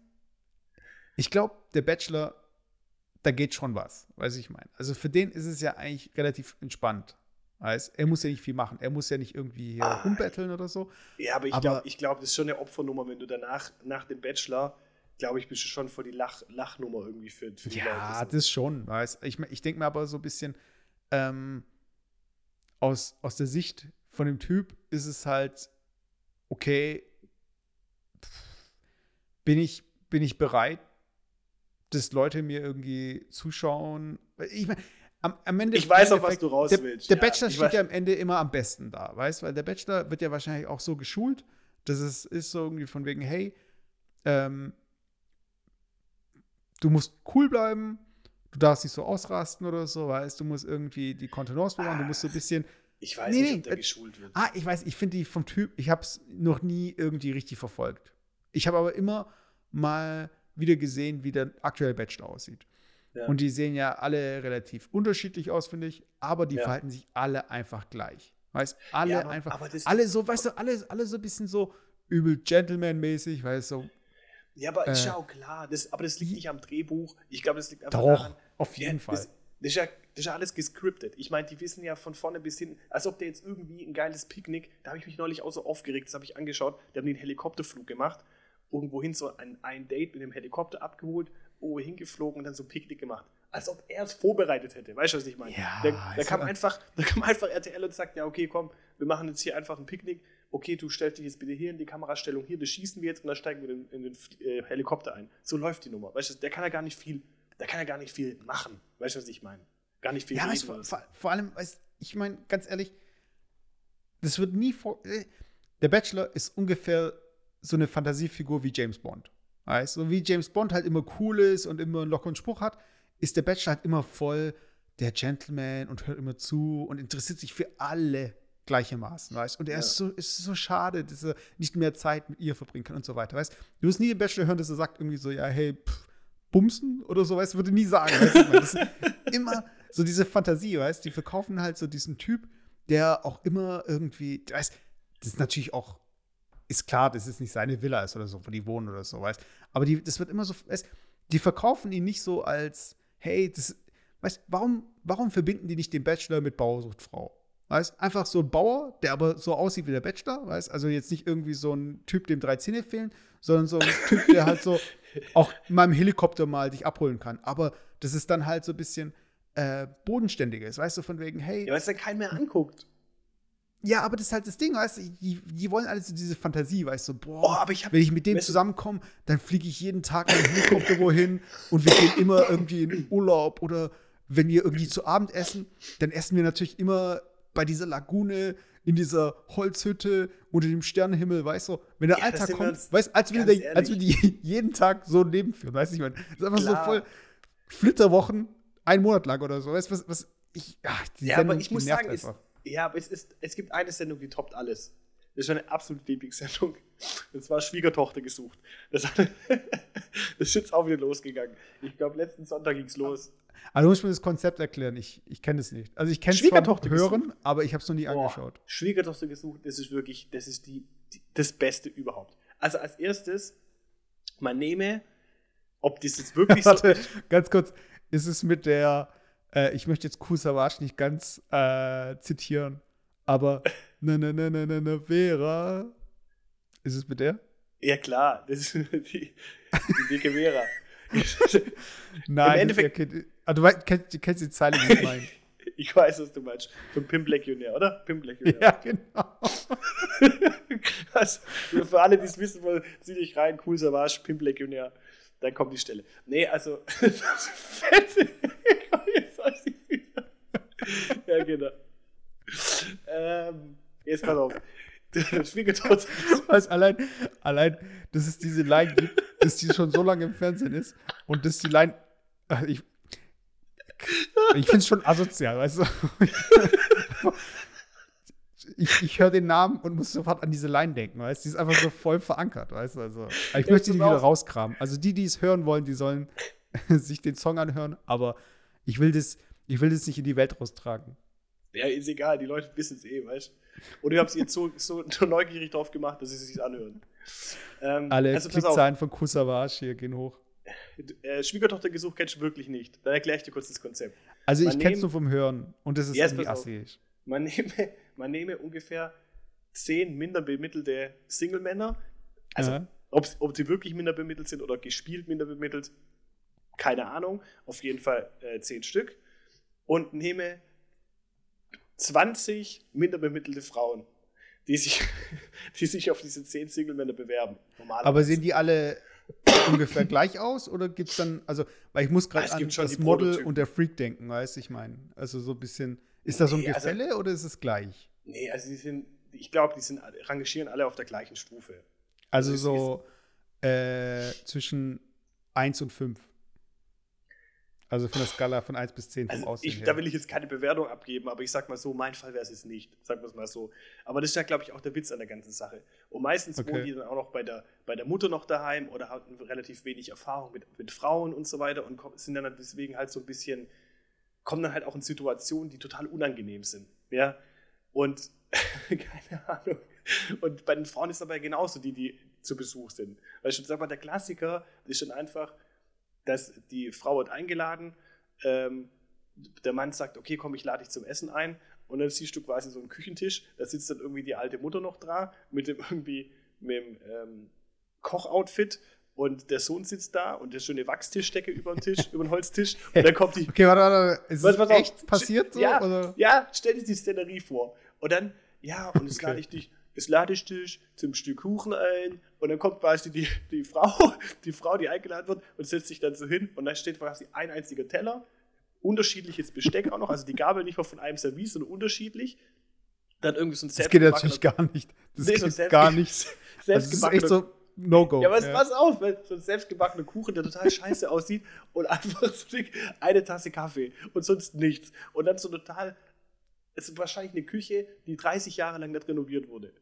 ich glaube, der Bachelor, da geht schon was, weiß ich meine. Also für den ist es ja eigentlich relativ entspannt. Heißt, er muss ja nicht viel machen. Er muss ja nicht irgendwie hier ah, rumbetteln oder so. Ja, aber ich glaube, glaub, das ist schon eine Opfernummer, wenn du danach, nach dem Bachelor, glaube ich, bist du schon vor die Lach, Lachnummer irgendwie für, für die ja, Leute. Ja, das schon. Weißt. Ich, ich denke mir aber so ein bisschen ähm, aus, aus der Sicht von dem Typ ist es halt, okay, bin ich, bin ich bereit, dass Leute mir irgendwie zuschauen? Ich meine, am, am Ende. Ich weiß auch, was du raus der, willst. Der ja, Bachelor steht weiß. ja am Ende immer am besten da, weißt du? Weil der Bachelor wird ja wahrscheinlich auch so geschult, dass es ist so irgendwie von wegen, hey, ähm, du musst cool bleiben, du darfst nicht so ausrasten oder so, weißt du, musst irgendwie die Kontenance bewahren, du musst so ein bisschen. Ich weiß nee, nicht, ob der äh, geschult wird. Ah, ich weiß, ich finde die vom Typ, ich habe es noch nie irgendwie richtig verfolgt. Ich habe aber immer mal wieder gesehen, wie der aktuelle Bachelor aussieht. Ja. Und die sehen ja alle relativ unterschiedlich aus, finde ich, aber die ja. verhalten sich alle einfach gleich. Weißt alle ja, aber, einfach, aber alle so, weißt du, alle, alle so ein bisschen so übel Gentleman-mäßig, weißt du, so. Ja, aber äh, ist ja auch klar, das, aber das liegt nicht am Drehbuch. Ich glaube, das liegt einfach doch, daran. Auf jeden Fall. Das, das, ist ja, das ist ja alles gescriptet. Ich meine, die wissen ja von vorne bis hinten, als ob der jetzt irgendwie ein geiles Picknick, da habe ich mich neulich auch so aufgeregt, das habe ich angeschaut, der haben den Helikopterflug gemacht, irgendwohin so ein, ein Date mit dem Helikopter abgeholt oh, hingeflogen und dann so ein Picknick gemacht. Als ob er es vorbereitet hätte. Weißt du, was ich meine? Ja, da, da kam einfach, da kam einfach RTL und sagt, ja, okay, komm, wir machen jetzt hier einfach ein Picknick. Okay, du stellst dich jetzt bitte hier in die Kamerastellung, hier, das schießen wir jetzt und dann steigen wir in, in den äh, Helikopter ein. So läuft die Nummer. Weißt du, der kann ja gar nicht viel, der kann ja gar nicht viel machen. Weißt du, was ich meine? Gar nicht viel ja, weißt, vor, vor, allem, weißt, ich meine, ganz ehrlich, das wird nie vor. Äh, der Bachelor ist ungefähr so eine Fantasiefigur wie James Bond. Weißt du, wie James Bond halt immer cool ist und immer einen lockeren Spruch hat, ist der Bachelor halt immer voll der Gentleman und hört immer zu und interessiert sich für alle gleichermaßen, weißt Und er ja. ist, so, ist so schade, dass er nicht mehr Zeit mit ihr verbringen kann und so weiter, weißt Du wirst nie den Bachelor hören, dass er sagt irgendwie so, ja, hey, pff, bumsen oder so, weißt würde nie sagen, weißt? Das ist immer so diese Fantasie, weißt Die verkaufen halt so diesen Typ, der auch immer irgendwie, weißt das ist natürlich auch ist klar, dass es nicht seine Villa ist oder so, wo die wohnen oder so, weißt Aber die, das wird immer so, weißt die verkaufen ihn nicht so als, hey, das, weißt warum, warum verbinden die nicht den Bachelor mit Bauersuchtfrau? Weißt einfach so ein Bauer, der aber so aussieht wie der Bachelor, weißt also jetzt nicht irgendwie so ein Typ, dem drei Zähne fehlen, sondern so ein Typ, der halt so auch in meinem Helikopter mal dich abholen kann. Aber das ist dann halt so ein bisschen äh, bodenständiger ist, weißt du, von wegen, hey. Ja, weil es dann keinen mehr anguckt. Ja, aber das ist halt das Ding, weißt du, die, die wollen alles so diese Fantasie, weißt du, boah, Oh, aber ich hab- wenn ich mit du- zusammenkomme, dann fliege ich jeden Tag mit dem Helikopter wohin und wir gehen immer irgendwie in Urlaub oder wenn wir irgendwie zu Abend essen, dann essen wir natürlich immer bei dieser Lagune in dieser Holzhütte unter dem Sternenhimmel, weißt du, wenn der Ja, Alltag kommt, uns weißt als wir, als wir die jeden Tag so ein Leben führen, weißt du, ich meine, das ist einfach Klar. so voll Flitterwochen, ein Monat lang oder so, weißt du, was, was ich, ach, Ja, Sendung, aber ich muss sagen, es, ja, aber es, ist, es gibt eine Sendung, die toppt alles. Das ist meine absolute Lieblingssendung. Und zwar Schwiegertochter gesucht. Das, hat, das ist jetzt auch wieder losgegangen. Ich glaube, letzten Sonntag ging es los. Also muss mir das Konzept erklären. Ich, ich kenne es nicht. Also ich kenne es Hören, aber ich habe es noch nie Boah, angeschaut. Schwiegertochter gesucht, das ist wirklich, das ist die, die, das Beste überhaupt. Also als erstes, man nehme, ob das jetzt wirklich so Warte, ganz kurz. Ist es mit der, äh, ich möchte jetzt Kusavage nicht ganz äh, zitieren, aber ne, ne, ne, ne, ne, ne, Vera. Ist es mit der? Ja klar, das ist die, die dicke Vera. Nein, Endeffekt- ah, du weißt, kennst, kennst die Zeile, die ich meine. Ich weiß, was du meinst. Von Pimp Legionär, oder? Pimp Legionär. ja, genau. Also, für alle, die es wissen wollen, zieht euch rein, cool Savage, Pimp Legionär. Dann kommt die Stelle. Nee, also, das ist fett. Jetzt weiß ich's wieder. ja, genau. Ähm, jetzt pass auf. Schwiegertochter. Weißt, allein, allein, dass es diese Line gibt, dass die schon so lange im Fernsehen ist und dass die Line. Ich, ich finde es schon asozial, weißt du? Ich, ich höre den Namen und muss sofort an diese Line denken, weißt du? Die ist einfach so voll verankert, weißt du? Also, ich Ja, möchte die wieder rauskramen. Also, die, die es hören wollen, die sollen sich den Song anhören, aber ich will das, ich will das nicht in die Welt raustragen. Ja, ist egal, die Leute wissen es eh, weißt du? Und ich habe sie jetzt so, so, neugierig drauf gemacht, dass sie es sich anhören. Ähm, Alle also Klickzahlen von Kusavage hier gehen hoch. Äh, Schwiegertochter gesucht kennst du wirklich nicht. Dann erkläre ich dir kurz das Konzept. Also, Man ich kenne es nur vom Hören und das ist jetzt irgendwie assig. Man nehme, man nehme ungefähr zehn minder bemittelte Single-Männer. Also, Ja. ob, ob die wirklich minder bemittelt sind oder gespielt minder bemittelt, keine Ahnung. Auf jeden Fall äh, zehn Stück. Und nehme 20 minder bemittelte Frauen, die sich, die sich auf diese zehn Single-Männer bewerben. Aber sehen die alle ungefähr gleich aus oder gibt es dann, also, weil ich muss gerade an das Model und der Freak denken, weißt du, ich meine. Also so ein bisschen, ist da so ein Nee, also- Gefälle oder ist es gleich? Nee, also die sind, ich glaube, die sind, rangieren alle auf der gleichen Stufe. Also es so äh, zwischen 1 und 5. Also von der Skala von 1 bis 10 vom Also Aussehen ich, her. da will ich jetzt keine Bewertung abgeben, aber ich sag mal so, mein Fall wäre es jetzt nicht. Sagen wir es mal so. Aber das ist ja, glaube ich, auch der Witz an der ganzen Sache. Und meistens Okay. wohnen die dann auch noch bei der, bei der Mutter noch daheim oder haben relativ wenig Erfahrung mit, mit Frauen und so weiter und sind dann deswegen halt so ein bisschen, kommen dann halt auch in Situationen, die total unangenehm sind. Ja. Und keine Ahnung. Und bei den Frauen ist dabei genauso, die, die zu Besuch sind. Weil schon, sag mal, der Klassiker ist dann einfach, dass die Frau wird eingeladen, ähm, der Mann sagt, okay, komm, ich lade dich zum Essen ein. Und dann siehst du quasi so einen Küchentisch, da sitzt dann irgendwie die alte Mutter noch dran, mit dem irgendwie, mit dem ähm, Kochoutfit und der Sohn sitzt da und der schöne Wachstischdecke über den Tisch, über den Holztisch. Und dann kommt die, Okay, warte, warte. Ist Was, auf. echt passiert so? ja, Oder? ja, stell dir die Szenerie vor. Und dann, ja, und jetzt Okay. lade ich dich, jetzt lade ich dich zum Stück Kuchen ein. Und dann kommt quasi die, die Frau, die Frau, die eingeladen wird, und setzt sich dann so hin. Und dann steht quasi ein einziger Teller, unterschiedliches Besteck auch noch, also die Gabel nicht mal von einem Service, sondern unterschiedlich. Dann irgendwie so ein Das geht natürlich selbstgebackener- gar nicht. Das Nee, so geht gar nicht. Also es ist selbstgebackener echt so No-Go. ja, aber es pass auf, so ein selbstgebackener Kuchen, der total scheiße aussieht und einfach so eine- Tasse Kaffee und sonst nichts. Und dann so total, ist wahrscheinlich eine Küche, die 30 Jahre lang nicht renoviert wurde.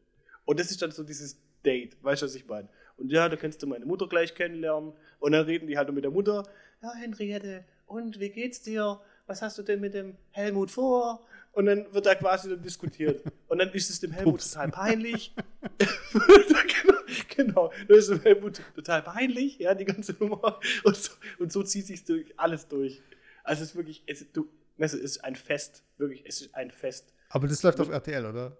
Und das ist dann so dieses Date, weißt du, was ich meine? Und ja, da kannst du meine Mutter gleich kennenlernen. Und dann reden die halt mit der Mutter. Ja, Henriette, und wie geht's dir? Was hast du denn mit dem Helmut vor? Und dann wird da quasi dann diskutiert. Und dann ist es dem Helmut Pups. total peinlich. genau, genau. Das ist dem Helmut total peinlich, ja, die ganze Nummer. Und so, und so zieht sich durch alles durch. Also es ist wirklich, es, du, es ist ein Fest. Wirklich, es ist ein Fest. Aber das läuft auf RTL, oder?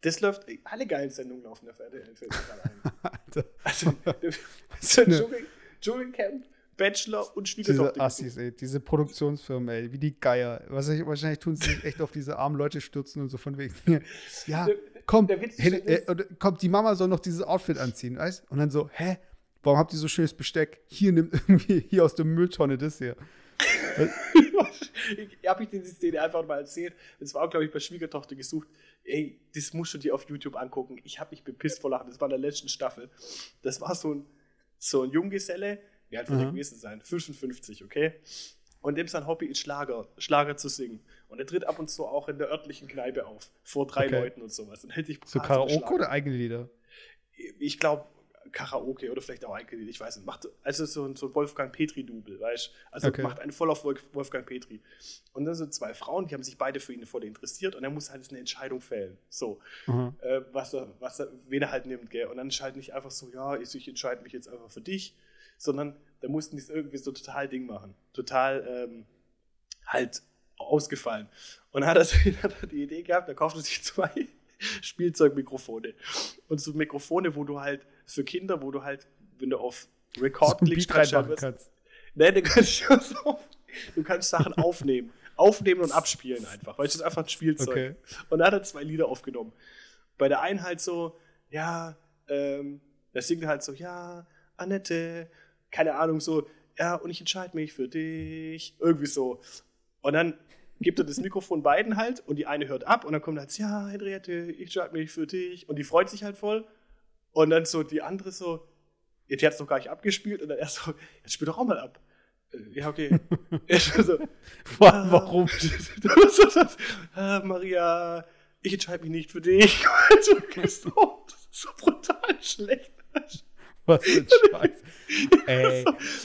Das läuft, alle geilen Sendungen laufen auf RTL. Alter. Also, Was so Dschungel, Dschungelcamp, Bachelor und Diese Schwiegertochter Assis, ey, diese Produktionsfirmen, ey, wie die Geier. Wahrscheinlich, wahrscheinlich tun sie sich echt auf diese armen Leute stürzen und so von wegen. Ja, Der- komm, der hey, äh, das- und, komm, die Mama soll noch dieses Outfit anziehen, weißt? Und dann so, hä? Warum habt ihr so schönes Besteck? Hier nimm irgendwie hier aus der Mülltonne das hier. ich habe ich dir die Szene einfach mal erzählt. Das war auch, glaube ich, bei Schwiegertochter gesucht. Ey, das musst du dir auf YouTube angucken. Ich habe mich bepisst vor Lachen. Das war in der letzten Staffel. Das war so ein, so ein Junggeselle. Wie alt wird er Mhm. gewesen sein? 55, okay? Und dem sein Hobby ist Schlager, Schlager zu singen. Und er tritt ab und zu auch in der örtlichen Kneipe auf. Vor drei Okay. Leuten und sowas. Und hält dich So Karaoke oder eigene Lieder? ich glaube, Karaoke oder vielleicht auch eigene Lieder, ich weiß nicht. Macht also so ein, so ein Wolfgang Petri-Double, weißt du? Also Okay. macht einen voll auf Wolf- Wolfgang Petri. Und dann sind zwei Frauen, die haben sich beide für ihn voll interessiert und er muss halt eine Entscheidung fällen. So, Mhm. äh, was er, was er, wen er halt nimmt, gell? Und dann ist halt nicht einfach so, ja, ich, ich entscheide mich jetzt einfach für dich, sondern da mussten die es irgendwie so total Ding machen. Total ähm, halt ausgefallen. Und dann hat er, hat er die Idee gehabt, da kauft er sich zwei Spielzeugmikrofone. Und so Mikrofone, wo du halt für Kinder, wo du halt, wenn du auf Record klickst, kannst du, kannst. nee, du, kannst, du kannst Sachen aufnehmen. Aufnehmen und abspielen einfach, weil es ist einfach ein Spielzeug. Okay. Und da hat er zwei Lieder aufgenommen. Bei der einen halt so, ja, ähm, da singt er halt so, ja, Annette, keine Ahnung, so, ja, und ich entscheide mich für dich. Irgendwie so. Und dann gibt er das Mikrofon beiden halt und die eine hört ab und dann kommt halt, ja, Henriette, ich entscheide mich für dich. Und die freut sich halt voll. Und dann so die andere so, die hat es noch gar nicht abgespielt und dann erst so, jetzt spiel doch auch mal ab. Äh, Ja, okay. So, Wa- Warum? ah, Maria, ich entscheide mich nicht für dich. So, das ist so brutal schlecht. Was für ein Scheiß. Ey.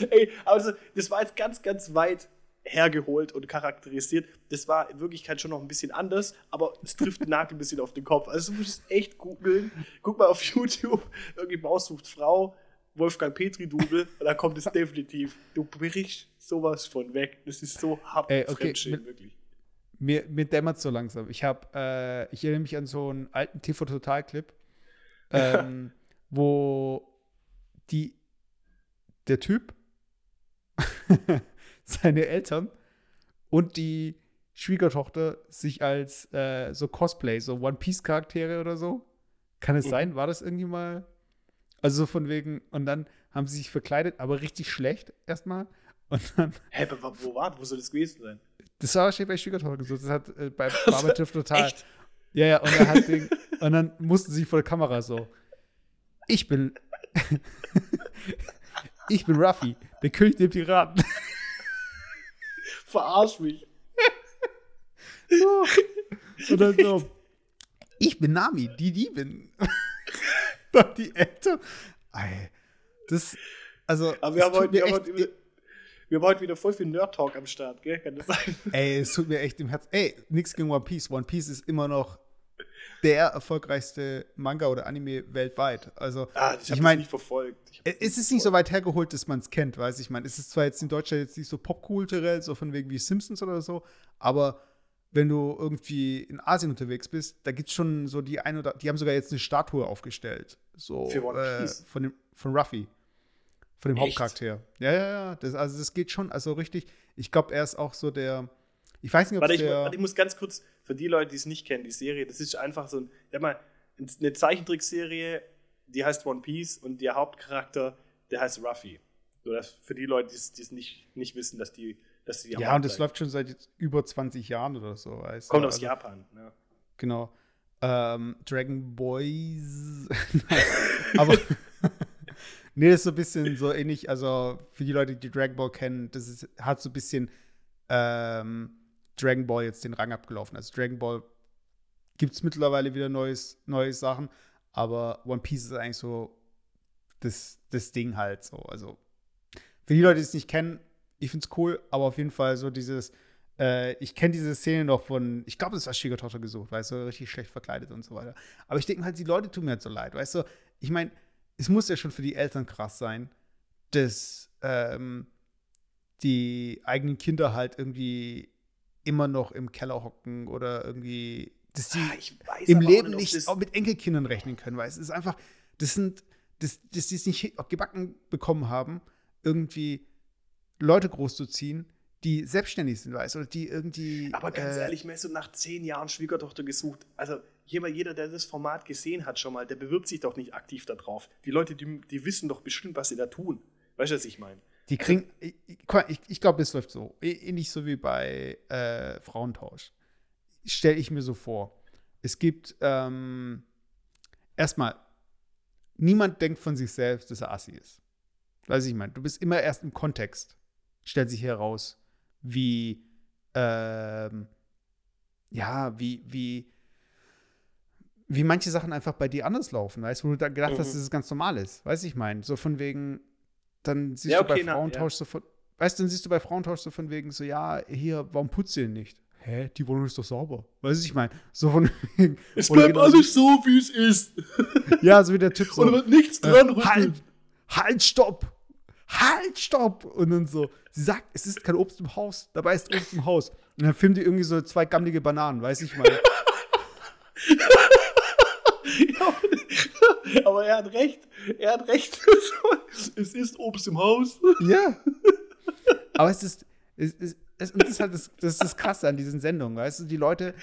Ey, also, das war jetzt ganz, ganz weit hergeholt und charakterisiert. Das war in Wirklichkeit schon noch ein bisschen anders, aber es trifft den Nagel ein bisschen auf den Kopf. Also, du musst es echt googeln. Guck mal auf YouTube, irgendwie Maus sucht Frau, Wolfgang Petri-Double, und da kommt es definitiv. Du brichst sowas von weg. Das ist so hart Ey, okay, mit- wirklich. Mir, mir dämmert so langsam. Ich habe, äh, ich erinnere mich an so einen alten TV Total Clip, ähm, wo die, der Typ, seine Eltern und die Schwiegertochter sich als äh, so Cosplay, so One Piece Charaktere oder so. Kann es Mhm. sein? War das irgendwie mal? Also so von wegen, und dann haben sie sich verkleidet, aber richtig schlecht erstmal. Und dann Hä, aber wo war Wo soll das gewesen sein? das war wahrscheinlich bei Schwiegertochter gesucht. Das hat äh, bei Barbetiv total. Echt? Ja, ja, und, er hat den, und dann mussten sie vor der Kamera so. Ich bin. ich bin Ruffy, der König der Piraten. Verarsch mich. und dann so. Ich bin Nami, die Diebin. dann die Eltern. Ey, das. Also. Aber wir haben, heute, wir, haben echt- heute, wieder- wir haben heute wieder voll viel Nerd-Talk am Start, gell? Kann das sein? Ey, es tut mir echt im Herzen. Ey, nix gegen One Piece. One Piece ist immer noch der erfolgreichste Manga oder Anime weltweit. Also, Ah, ich ich habe mein, nicht verfolgt. Ich Es ist nicht so weit hergeholt, dass man es kennt, weiß ich. meine, es ist zwar jetzt in Deutschland jetzt nicht so popkulturell, so von wegen wie Simpsons oder so, aber wenn du irgendwie in Asien unterwegs bist, da gibt es schon so die ein oder die haben sogar jetzt eine Statue aufgestellt. So äh, von dem von Ruffy. Von dem Echt? Hauptcharakter. Ja, ja, ja. Das, also das geht schon, also richtig. Ich glaube, er ist auch so der. Ich weiß nicht, ob Warte ich, der. warte, ich muss ganz kurz, für die Leute, die es nicht kennen, die Serie, das ist einfach so ein, sag mal, eine Zeichentrickserie, die heißt One Piece und der Hauptcharakter, der heißt Ruffy. So, das für die Leute, die es die es nicht, nicht wissen, dass die, dass die ja, und das läuft schon seit über 20 Jahren oder so. Weißt du? Kommt aus Also- Japan. Ja. Genau. Ähm, Dragon Boys. Aber. nee, das ist so ein bisschen so ähnlich. Also, für die Leute, die Dragon Ball kennen, das ist, hat so ein bisschen ähm, Dragon Ball jetzt den Rang abgelaufen. Also, Dragon Ball gibt es mittlerweile wieder neues, neue Sachen. Aber One Piece ist eigentlich so das, das Ding halt so. Also, für die Leute, die es nicht kennen, ich finde es cool, aber auf jeden Fall so dieses äh, ich kenne diese Szene noch von, ich glaube, es war Schwiegertochter gesucht, weißt du, richtig schlecht verkleidet und so weiter. Aber ich denke halt, die Leute tun mir halt so leid, weißt du. Ich meine, es muss ja schon für die Eltern krass sein, dass ähm, die eigenen Kinder halt irgendwie immer noch im Keller hocken oder irgendwie, dass die Ah, Ich weiß im Leben nicht auch mit Enkelkindern rechnen können, weil es ist einfach, das sind, dass, dass die es nicht gebacken bekommen haben, irgendwie Leute großzuziehen, die selbstständig sind, weißt du, oder die irgendwie. Aber ganz äh, ehrlich, so nach zehn Jahren Schwiegertochter gesucht. Also jeder, jeder, der das Format gesehen hat schon mal, der bewirbt sich doch nicht aktiv darauf. Die Leute, die, die wissen doch bestimmt, was sie da tun. Weißt du, was ich meine? Die kriegen, ich, ich, ich glaube, es läuft so. Ähnlich so wie bei äh, Frauentausch. Stelle ich mir so vor. Es gibt ähm, erstmal, niemand denkt von sich selbst, dass er Assi ist. Weiß ich meine, du bist immer erst im Kontext, stellt sich heraus, wie, ähm, ja, wie, wie, wie manche Sachen einfach bei dir anders laufen, weißt du, wo du da gedacht mhm. hast, dass es ganz normal ist. Weiß ich meine, so von wegen, dann siehst ja, okay, du bei Frauentausch ja. so von, weißt du, dann siehst du bei Frauentausch so von wegen so, ja, hier, warum putzt ihr nicht? Hä, die Wohnung ist doch sauber. Weißt du, ich meine, so von wegen. Es bleibt alles so, wie es ist. ja, so wie der Typ so. Und da wird nichts dran äh, Halt, halt, stopp! Halt, stopp! Und dann so, sie sagt, es ist kein Obst im Haus, dabei ist Obst im Haus. Und dann filmt die irgendwie so zwei gammelige Bananen, weiß ich mal. ja, aber er hat recht. Er hat recht. es ist Obst im Haus. Ja. Aber es ist, es ist, es, das ist halt das, das, ist das Krasse an diesen Sendungen, weißt du, die Leute,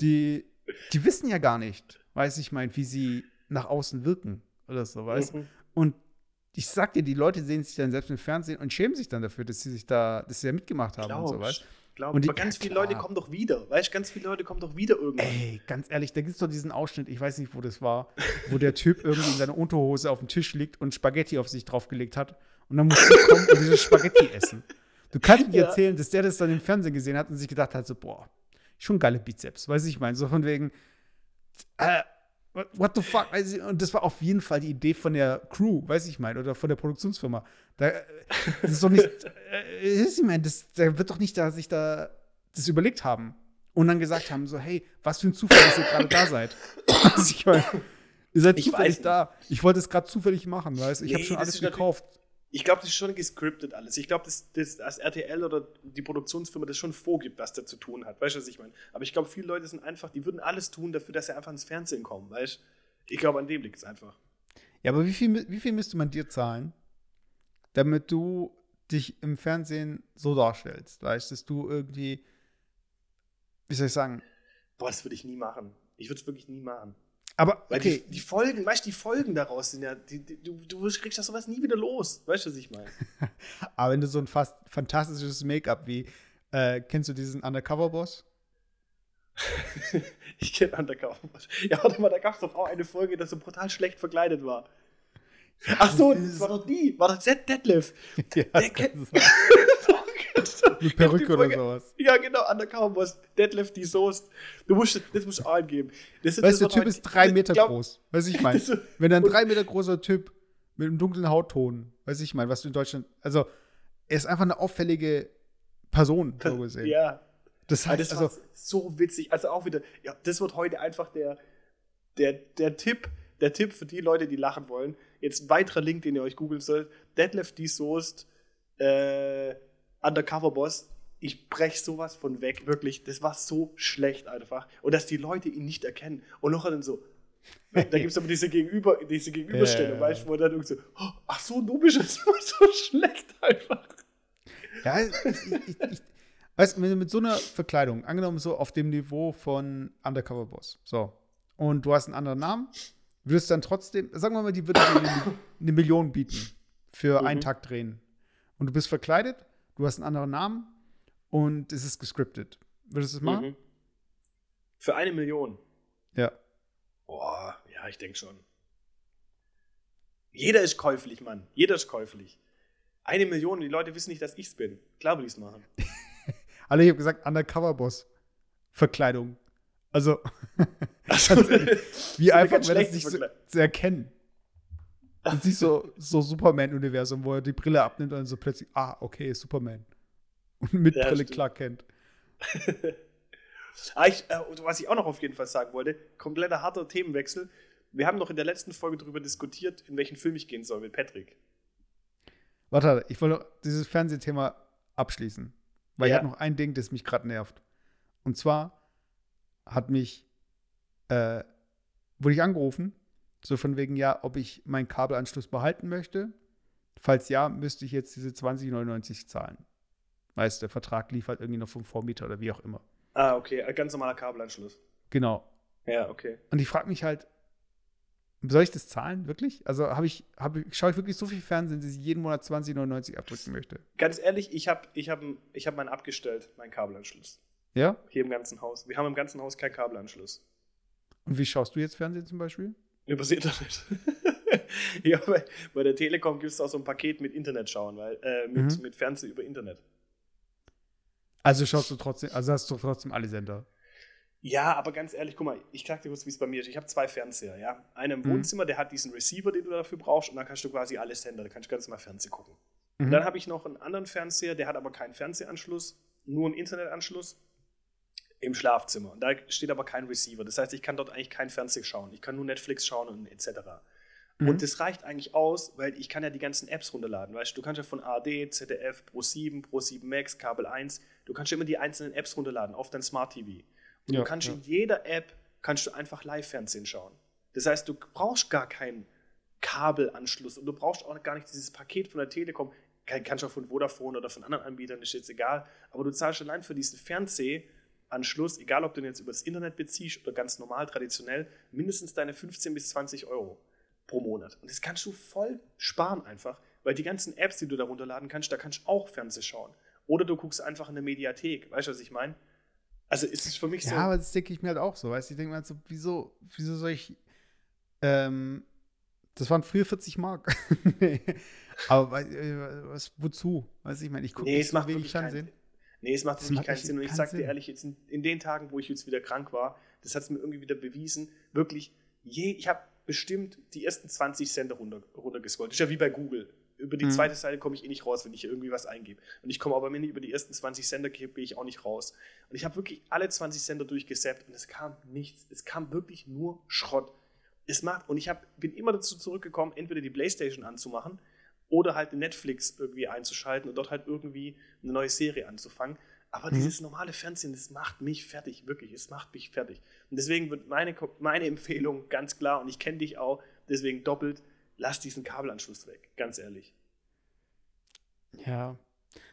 die, die wissen ja gar nicht, weiß ich mein, wie sie nach außen wirken oder so, weißt mhm. Und ich sag dir, die Leute sehen sich dann selbst im Fernsehen und schämen sich dann dafür, dass sie sich da, dass sie da mitgemacht haben Glaubst. und so, weißt Glaub, und die, ganz viele Leute kommen doch wieder, weißt du, ganz viele Leute kommen doch wieder irgendwann. Ey, ganz ehrlich, da gibt es doch diesen Ausschnitt, ich weiß nicht, wo das war, wo der Typ irgendwie in seiner Unterhose auf dem Tisch liegt und Spaghetti auf sich draufgelegt hat und dann muss sie kommen und dieses Spaghetti essen. Du kannst mir ja. erzählen, dass der das dann im Fernsehen gesehen hat und sich gedacht hat, so, boah, schon geile Bizeps, weiß ich meine, so von wegen, äh, what the fuck? Und das war auf jeden Fall die Idee von der Crew, weiß ich meine, oder von der Produktionsfirma. Da, das ist doch nicht, äh, ich meine, das, da wird doch nicht da sich da das überlegt haben und dann gesagt haben, so, hey, was für ein Zufall, dass ihr gerade da seid. Ich meine, ihr seid ich zufällig da. Ich wollte es gerade zufällig machen, weißt du? Ich nee, habe schon alles gekauft. Ich glaube, das ist schon gescriptet alles. Ich glaube, dass, dass das RTL oder die Produktionsfirma das schon vorgibt, was der zu tun hat. Weißt du, was ich meine? Aber ich glaube, viele Leute sind einfach, die würden alles tun dafür, dass sie einfach ins Fernsehen kommen. Weißt du? Ich glaube, an dem liegt es einfach. Ja, aber wie viel, wie viel müsste man dir zahlen, damit du dich im Fernsehen so darstellst? Weißt du, dass du irgendwie, wie soll ich sagen? Boah, das würde ich nie machen. Ich würde es wirklich nie machen. Aber Weil okay. die, die, Folgen, weißt du, die Folgen daraus sind ja, die, die, du, du kriegst das sowas nie wieder los. Weißt du, was ich meine? Aber wenn du so ein fast fantastisches Make-up wie, äh, kennst du diesen Undercover-Boss? ich kenne Undercover-Boss. Ja, warte mal, da gab es doch auch eine Folge, dass so brutal schlecht verkleidet war. Ach so, das war doch die. War doch Detlef. Ja, Der kennt. Mit Perücke oder sowas. Ja, genau, Undercover Boss, Deadlift, die Soest. Du musst, das musst du auch eingeben. Das, weißt du, der Typ ist drei Meter glaub, groß. Weiß ich mein. Wenn ein drei Meter großer Typ mit einem dunklen Hautton, weiß ich mein, was du in Deutschland, also, er ist einfach eine auffällige Person, so gesehen. Ja. Das heißt, das also, so witzig. Also auch wieder, ja, das wird heute einfach der, der, der Tipp, der Tipp für die Leute, die lachen wollen. Jetzt ein weiterer Link, den ihr euch googeln sollt. Deadlift die Soest, äh, Undercover-Boss, ich brech sowas von weg, wirklich. Das war so schlecht einfach. Und dass die Leute ihn nicht erkennen. Und noch dann so, da gibt es aber diese, Gegenüber, diese Gegenüberstellung, ja, weißt du, wo dann irgendwie so, oh, ach so, du bist jetzt so schlecht einfach. Ja, ich, ich, ich, weißt du, mit so einer Verkleidung, angenommen so auf dem Niveau von Undercover Boss, so, und du hast einen anderen Namen, würdest dann trotzdem, sagen wir mal, die würde eine, eine Million bieten für mhm. einen Tag drehen. Und du bist verkleidet du hast einen anderen Namen und es ist gescriptet. Würdest du es machen? Mhm. Für eine Million? Ja. Boah, ja, ich denke schon. Jeder ist käuflich, Mann. Jeder ist käuflich. Eine Million, die Leute wissen nicht, dass ich es bin. Klar will ich es machen. Alle, ich habe gesagt, Undercover-Boss. Verkleidung. Also, so, wie einfach wäre das nicht so, zu erkennen. Und siehst so, so Superman-Universum, wo er die Brille abnimmt und dann so plötzlich, ah, okay, Superman. Und mit ja, Brille klar kennt. ah, ich, äh, was ich auch noch auf jeden Fall sagen wollte, kompletter harter Themenwechsel. Wir haben noch in der letzten Folge darüber diskutiert, in welchen Film ich gehen soll mit Patrick. Warte, ich wollte dieses Fernsehthema abschließen. Weil ja. ich habe noch ein Ding, das mich gerade nervt. Und zwar hat mich, äh, wurde ich angerufen so von wegen, ja, ob ich meinen Kabelanschluss behalten möchte Falls ja, müsste ich jetzt diese 20,99 zahlen. Weißt du, der Vertrag lief halt irgendwie noch vom Vormieter oder wie auch immer. Ah, okay, ein ganz normaler Kabelanschluss. Genau. Ja, okay. Und ich frage mich halt, soll ich das zahlen, wirklich? Also habe ich, hab, schaue ich wirklich so viel Fernsehen, dass ich jeden Monat 20,99 abdrücken möchte? Ganz ehrlich, ich habe ich hab, ich hab meinen abgestellt, meinen Kabelanschluss. Ja? Hier im ganzen Haus. Wir haben im ganzen Haus keinen Kabelanschluss. Und wie schaust du jetzt Fernsehen zum Beispiel? Übers Internet. ja, bei, bei der Telekom gibt es auch so ein Paket mit Internet schauen, weil, äh, mit, Mhm. mit Fernsehen über Internet. Also schaust du trotzdem, also hast du trotzdem alle Sender. Ja, aber ganz ehrlich, guck mal, ich sag dir kurz, wie es bei mir ist. Ich habe zwei Fernseher, ja. Einer im Mhm. Wohnzimmer, der hat diesen Receiver, den du dafür brauchst, und dann kannst du quasi alle Sender, da kannst du ganz normal Fernsehen gucken. Und Mhm. dann habe ich noch einen anderen Fernseher, der hat aber keinen Fernsehanschluss, nur einen Internetanschluss im Schlafzimmer. Und da steht aber kein Receiver. Das heißt, ich kann dort eigentlich kein Fernsehen schauen. Ich kann nur Netflix schauen und etc. Mhm. Und das reicht eigentlich aus, weil ich kann ja die ganzen Apps runterladen. Weißt du, du kannst ja von ARD, ZDF, Pro7, Pro7 Max, Kabel 1, du kannst ja immer die einzelnen Apps runterladen auf dein Smart TV. Und Ja, du kannst ja. in jeder App kannst du einfach Live-Fernsehen schauen. Das heißt, du brauchst gar keinen Kabelanschluss und du brauchst auch gar nicht dieses Paket von der Telekom. Kann- Kannst du auch von Vodafone oder von anderen Anbietern, ist jetzt egal. Aber du zahlst allein für diesen Fernsehanschluss, egal ob du den jetzt über das Internet beziehst oder ganz normal, traditionell, mindestens deine 15 bis 20 Euro pro Monat. Und das kannst du voll sparen einfach, weil die ganzen Apps, die du da runterladen kannst, da kannst du auch Fernsehen schauen. Oder du guckst einfach in der Mediathek. Weißt du, was ich meine? Also ist es für mich so. Ja, aber das denke ich mir halt auch so, weißt du? Ich denke mir halt so, wieso, wieso soll ich, ähm, das waren früher 40 Mark. nee. Aber äh, was, wozu? Weißt du, ich meine, ich gucke Nee, nicht so wenig Fernsehen. Nee, es macht Das wirklich macht keinen Sinn. Und ich keinen sag dir ehrlich, jetzt in, in den Tagen, wo ich jetzt wieder krank war, das hat es mir irgendwie wieder bewiesen, wirklich, je, ich habe bestimmt die ersten 20 Sender runter, runtergescrollt. Das ist ja wie bei Google. Über die Mhm. zweite Seite komme ich eh nicht raus, wenn ich hier irgendwie was eingebe. Und ich komme aber wenn ich über die ersten 20 Sender gehe, gehe ich auch nicht raus. Und ich habe wirklich alle 20 Sender durchgesäppt und es kam nichts. Es kam wirklich nur Schrott. Es macht, und ich hab, bin immer dazu zurückgekommen, entweder die Playstation anzumachen oder halt Netflix irgendwie einzuschalten und dort halt irgendwie eine neue Serie anzufangen. Aber Mhm. dieses normale Fernsehen, das macht mich fertig, wirklich, es macht mich fertig. Und deswegen wird meine, meine Empfehlung ganz klar, und ich kenne dich auch, deswegen doppelt, lass diesen Kabelanschluss weg, ganz ehrlich. Ja.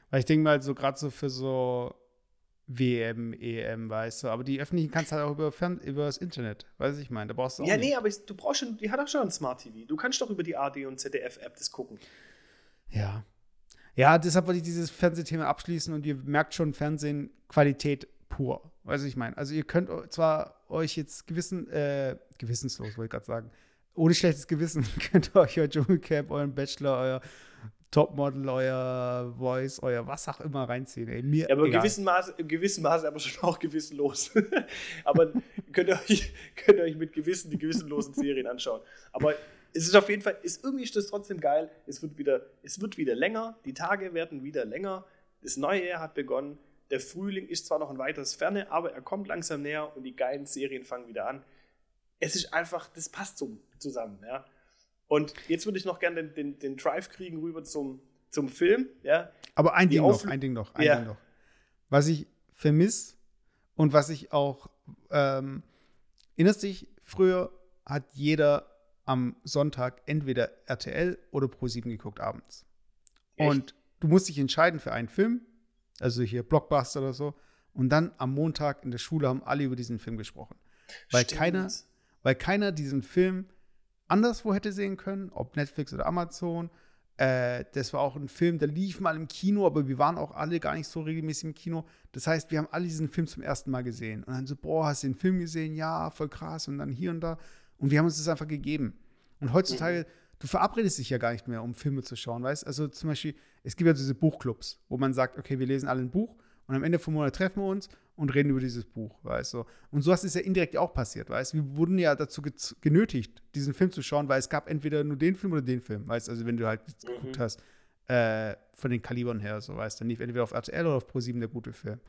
Weil ich denke mal, so gerade so für so WM, EM, weißt du, aber die öffentlichen kannst du halt auch über, Fern über das Internet, weißt du, ich meine, da brauchst du auch Ja, nicht. nee, aber ich- du brauchst schon, die hat auch schon ein Smart TV. Du kannst doch über die AD und ZDF-App das gucken. Ja. Ja, deshalb wollte ich dieses Fernsehthema abschließen und ihr merkt schon, Fernsehen Qualität pur. Weißt du, ich meine, also ihr könnt zwar euch jetzt gewissen, äh, gewissenslos, wollte ich gerade sagen, ohne schlechtes Gewissen könnt ihr euch euer Dschungelcamp, euren Bachelor, euer Topmodel, euer Voice, euer was auch immer reinziehen. Ey, mir Ja, aber egal. gewissen Maße, im gewissen Maße aber schon auch gewissenlos. aber könnt ihr, euch, könnt ihr euch mit Gewissen die gewissenlosen Serien anschauen. Aber es ist auf jeden Fall, ist, irgendwie ist das trotzdem geil. Es wird, wieder, es wird wieder länger, die Tage werden wieder länger. Das neue Jahr hat begonnen. Der Frühling ist zwar noch ein weiteres Ferne, aber er kommt langsam näher und die geilen Serien fangen wieder an. Es ist einfach, das passt so zusammen, ja. Und jetzt würde ich noch gerne den, den, den Drive kriegen rüber zum, zum Film, ja. Aber ein Ding noch, ein Ding noch, ein Ja. Ding noch. Was ich vermisse und was ich auch, ähm, erinnerst dich, früher hat jeder am Sonntag entweder RTL oder Pro7 geguckt abends. Echt? Und du musst dich entscheiden für einen Film, also hier Blockbuster oder so, und dann am Montag in der Schule haben alle über diesen Film gesprochen. Weil Stimmt. keiner, weil keiner diesen Film anderswo hätte sehen können, ob Netflix oder Amazon. Äh, das war auch ein Film, der lief mal im Kino, aber wir waren auch alle gar nicht so regelmäßig im Kino. Das heißt, wir haben alle diesen Film zum ersten Mal gesehen. Und dann so, boah, hast du den Film gesehen? Ja, voll krass. Und dann hier und da. Und wir haben uns das einfach gegeben. Und heutzutage, du verabredest dich ja gar nicht mehr, um Filme zu schauen, weißt Also zum Beispiel, es gibt ja diese Buchclubs, wo man sagt, okay, wir lesen alle ein Buch und am Ende vom Monat treffen wir uns und reden über dieses Buch, weißt du. Und so ist es ja indirekt auch passiert, weißt du. Wir wurden ja dazu genötigt, diesen Film zu schauen, weil es gab entweder nur den Film oder den Film, weißt du. Also wenn du halt geguckt hast, äh, von den Kalibern her, so weißt du, dann lief entweder auf RTL oder auf ProSieben der gute Film.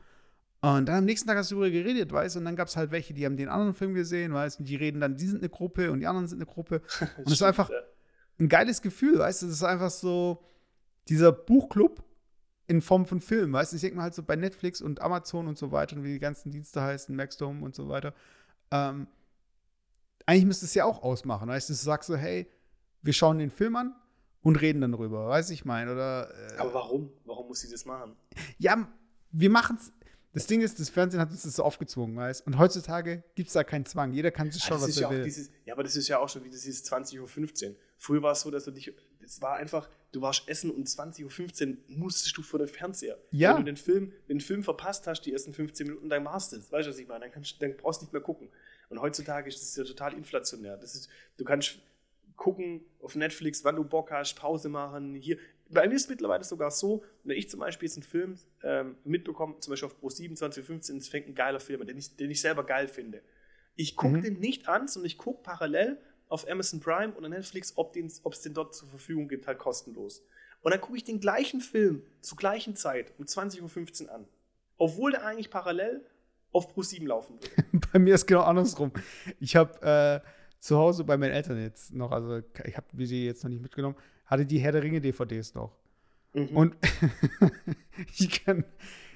Und dann am nächsten Tag hast du darüber geredet, weißt du, und dann gab es halt welche, die haben den anderen Film gesehen, weißt du, und die reden dann, die sind eine Gruppe und die anderen sind eine Gruppe. Und es ist einfach ein geiles Gefühl, weißt du, das ist einfach so dieser Buchclub in Form von Film, weißt du, ich denke mal halt so bei Netflix und Amazon und so weiter und wie die ganzen Dienste heißen, Maxdome und so weiter, ähm, eigentlich müsste es ja auch ausmachen, weißt du, du sagst so, hey, wir schauen den Film an und reden dann drüber, weiß ich mein, oder? Äh, Aber warum? Warum muss sie das machen? Ja, wir machen es. Das Ding ist, das Fernsehen hat uns das so aufgezwungen, weißt Und heutzutage gibt es da keinen Zwang. Jeder kann sich schauen, was er ja will. Dieses, ja, aber das ist ja auch schon wie das ist 20.15 Uhr. Früher war es so, dass du dich, es war einfach, du warst essen und 20.15 Uhr musstest du vor den Fernseher. Ja. Wenn du den Film, den Film verpasst hast, die ersten 15 Minuten, dann machst du es. Weißt du, was ich meine? Dann, kannst, dann brauchst du nicht mehr gucken. Und heutzutage ist das ja total inflationär. Das ist, du kannst gucken auf Netflix, wann du Bock hast, Pause machen. Hier. Bei mir ist es mittlerweile sogar so, wenn ich zum Beispiel jetzt einen Film ähm, mitbekomme, zum Beispiel auf Pro 27, 15, es fängt ein geiler Film an, den ich, den ich selber geil finde. Ich gucke mhm. den nicht an, sondern ich gucke parallel auf Amazon Prime oder Netflix, ob es den dort zur Verfügung gibt, halt kostenlos. Und dann gucke ich den gleichen Film zur gleichen Zeit um 20.15 Uhr an. Obwohl der eigentlich parallel auf Pro 7 laufen würde. Bei mir ist genau andersrum. Ich habe äh, zu Hause bei meinen Eltern jetzt noch, also ich habe die jetzt noch nicht mitgenommen, hatte die Herr der Ringe DVDs noch. Mhm. Und ich, kann,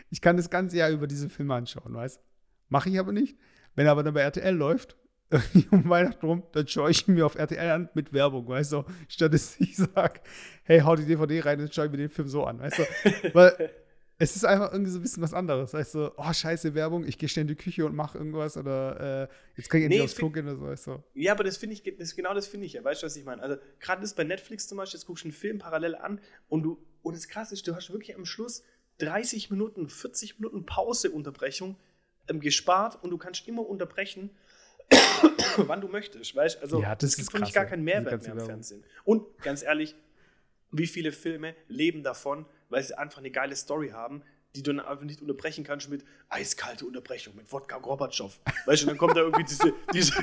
ich kann das ganze Jahr über diese Filme anschauen, weißt Mache ich aber nicht. Wenn er aber dann bei RTL läuft, um Weihnachten rum, dann schaue ich mir auf RTL an mit Werbung, weißt du? Statt dass ich sage, hey, hau die DVD rein und schaue mir den Film so an, weißt du? Weil es ist einfach irgendwie so ein bisschen was anderes. Weißt du, oh, scheiße Werbung, ich gehe schnell in die Küche und mache irgendwas oder äh, jetzt kann ich endlich nee, aufs Klo gehen oder so, weißt du. Ja, aber das finde ich, das, genau das finde ich ja, weißt du, was ich meine? Also, gerade das bei Netflix zum Beispiel, jetzt guckst du einen Film parallel an und du, und das krasse ist, du hast wirklich am Schluss 30 Minuten, 40 Minuten Pauseunterbrechung ähm, gespart und du kannst immer unterbrechen, wann du möchtest, weißt Also, ja, das es gibt für mich gar keinen Mehrwert mehr im Fernsehen. Und ganz ehrlich, wie viele Filme leben davon, weil sie einfach eine geile Story haben, die du dann einfach nicht unterbrechen kannst mit eiskalte Unterbrechung, mit Wodka Gorbatschow. Weißt du, dann kommt da irgendwie diese, diese,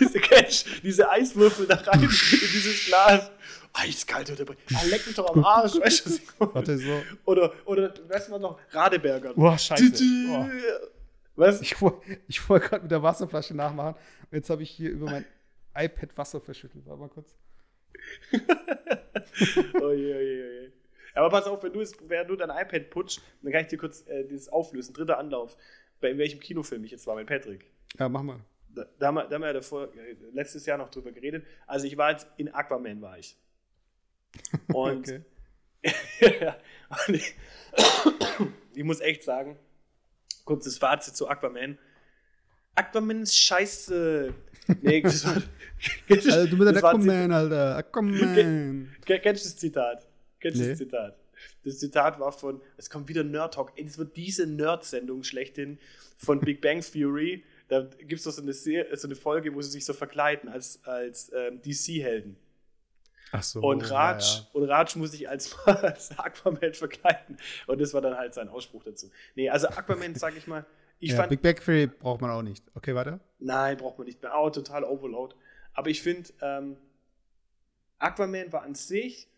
diese Catch, diese Eiswürfel da rein in dieses Glas. Eiskalte Unterbrechung. Ah, leck mich doch am Arsch. Weißt du, Warte, so. Oder, oder, weißt du noch, Radeberger. Boah, scheiße. Oh. Was? Ich, ich wollte gerade mit der Wasserflasche nachmachen. Jetzt habe ich hier über mein iPad Wasser verschüttet. Warte mal kurz. oh je, oh je, oh je. Aber pass auf, wenn du, es, wenn du dein iPad putzt, dann kann ich dir kurz äh, dieses auflösen. Dritter Anlauf. Bei in welchem Kinofilm ich jetzt war mit Patrick. Ja, mach mal. Da, da, haben, wir, da haben wir ja davor, äh, letztes Jahr noch drüber geredet. Also ich war jetzt in Aquaman war ich. Und, okay. und ich, ich muss echt sagen, kurzes Fazit zu Aquaman. Aquaman ist scheiße. Nee, das war, also du mit der Aquaman, Alter. Aquaman. Kennst du das Zitat? Kennst du nee. das Zitat? Das Zitat war von, es kommt wieder Nerd Talk. Es wird diese Nerd-Sendung schlechthin von Big Bang Theory. Da gibt es doch so eine, so eine Folge, wo sie sich so verkleiden als, als ähm, DC-Helden. So. Und Raj, ja, ja. und Raj muss sich als, als Aquaman verkleiden. Und das war dann halt sein Ausspruch dazu. Nee, also Aquaman, sag ich mal, ich ja, fand. Big Bang Theory braucht man auch nicht. Okay, weiter? Nein, braucht man nicht mehr. Oh, total Overload. Aber ich finde, ähm, Aquaman war an sich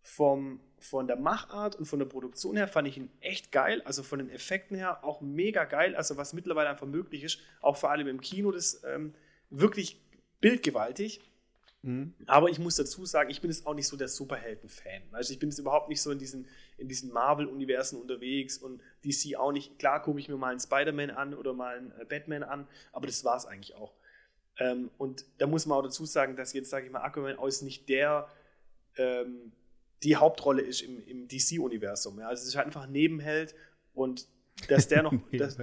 vom, von der Machart und von der Produktion her fand ich ihn echt geil. Also von den Effekten her auch mega geil. Also was mittlerweile einfach möglich ist, auch vor allem im Kino, das ähm, wirklich bildgewaltig. Mhm. Aber ich muss dazu sagen, ich bin jetzt auch nicht so der Superhelden-Fan. Also ich bin jetzt überhaupt nicht so in diesen, in diesen Marvel-Universen unterwegs und DC auch nicht. Klar gucke ich mir mal einen Spider-Man an oder mal einen äh, Batman an, aber das war es eigentlich auch. Ähm, und da muss man auch dazu sagen, dass jetzt, sage ich mal, Aquaman aus nicht der ähm, die Hauptrolle ist im, im DC-Universum. Ja. Also es ist halt einfach ein Nebenheld und dass der noch. das,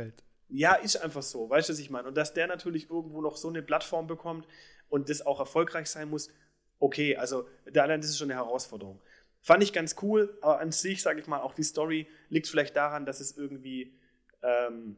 ja, ist einfach so, weißt du, was ich meine? Und dass der natürlich irgendwo noch so eine Plattform bekommt und das auch erfolgreich sein muss, okay, also da allein das ist schon eine Herausforderung. Fand ich ganz cool, aber an sich, sage ich mal, auch die Story liegt vielleicht daran, dass es irgendwie, ähm,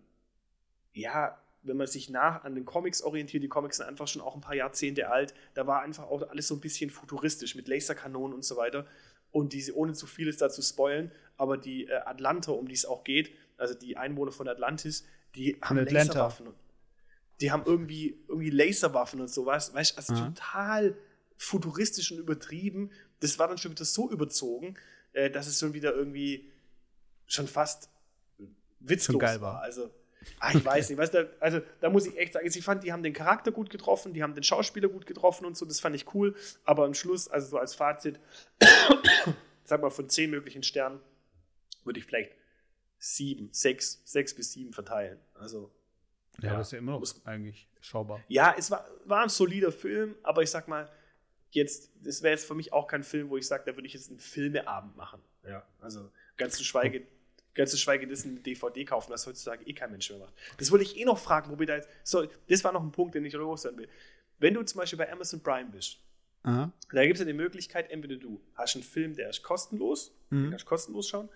ja, wenn man sich nach an den Comics orientiert, die Comics sind einfach schon auch ein paar Jahrzehnte alt, da war einfach auch alles so ein bisschen futuristisch mit Laserkanonen und so weiter und diese, ohne zu vieles dazu spoilen, aber die äh, Atlanta, um die es auch geht, also die Einwohner von Atlantis, die haben Atlanta. Laserwaffen. Die haben irgendwie, irgendwie Laserwaffen und sowas, weißt also ja. total futuristisch und übertrieben. Das war dann schon wieder so überzogen, äh, dass es schon wieder irgendwie schon fast witzlos schon geil war. war. Also Ah, ich weiß nicht, weißt du, also da muss ich echt sagen, ich fand, die haben den Charakter gut getroffen, die haben den Schauspieler gut getroffen und so, das fand ich cool, aber am Schluss, also so als Fazit, sag mal, von zehn möglichen Sternen würde ich vielleicht sieben, sechs, sechs bis sieben verteilen. Also. Ja, ja das ist ja immer noch muss, eigentlich schaubar. Ja, es war, war ein solider Film, aber ich sag mal, jetzt, das wäre jetzt für mich auch kein Film, wo ich sage, da würde ich jetzt einen Filmeabend machen. Ja, also ganz zu schweige, ganz zu schweige dessen DVD kaufen, was heutzutage eh kein Mensch mehr macht. Das wollte ich eh noch fragen, wo wir da jetzt, so, das war noch ein Punkt, den ich loswerden will. Wenn du zum Beispiel bei Amazon Prime bist, Aha. da gibt es ja die Möglichkeit, entweder du hast einen Film, der ist kostenlos, Mhm. den kannst du kostenlos schauen,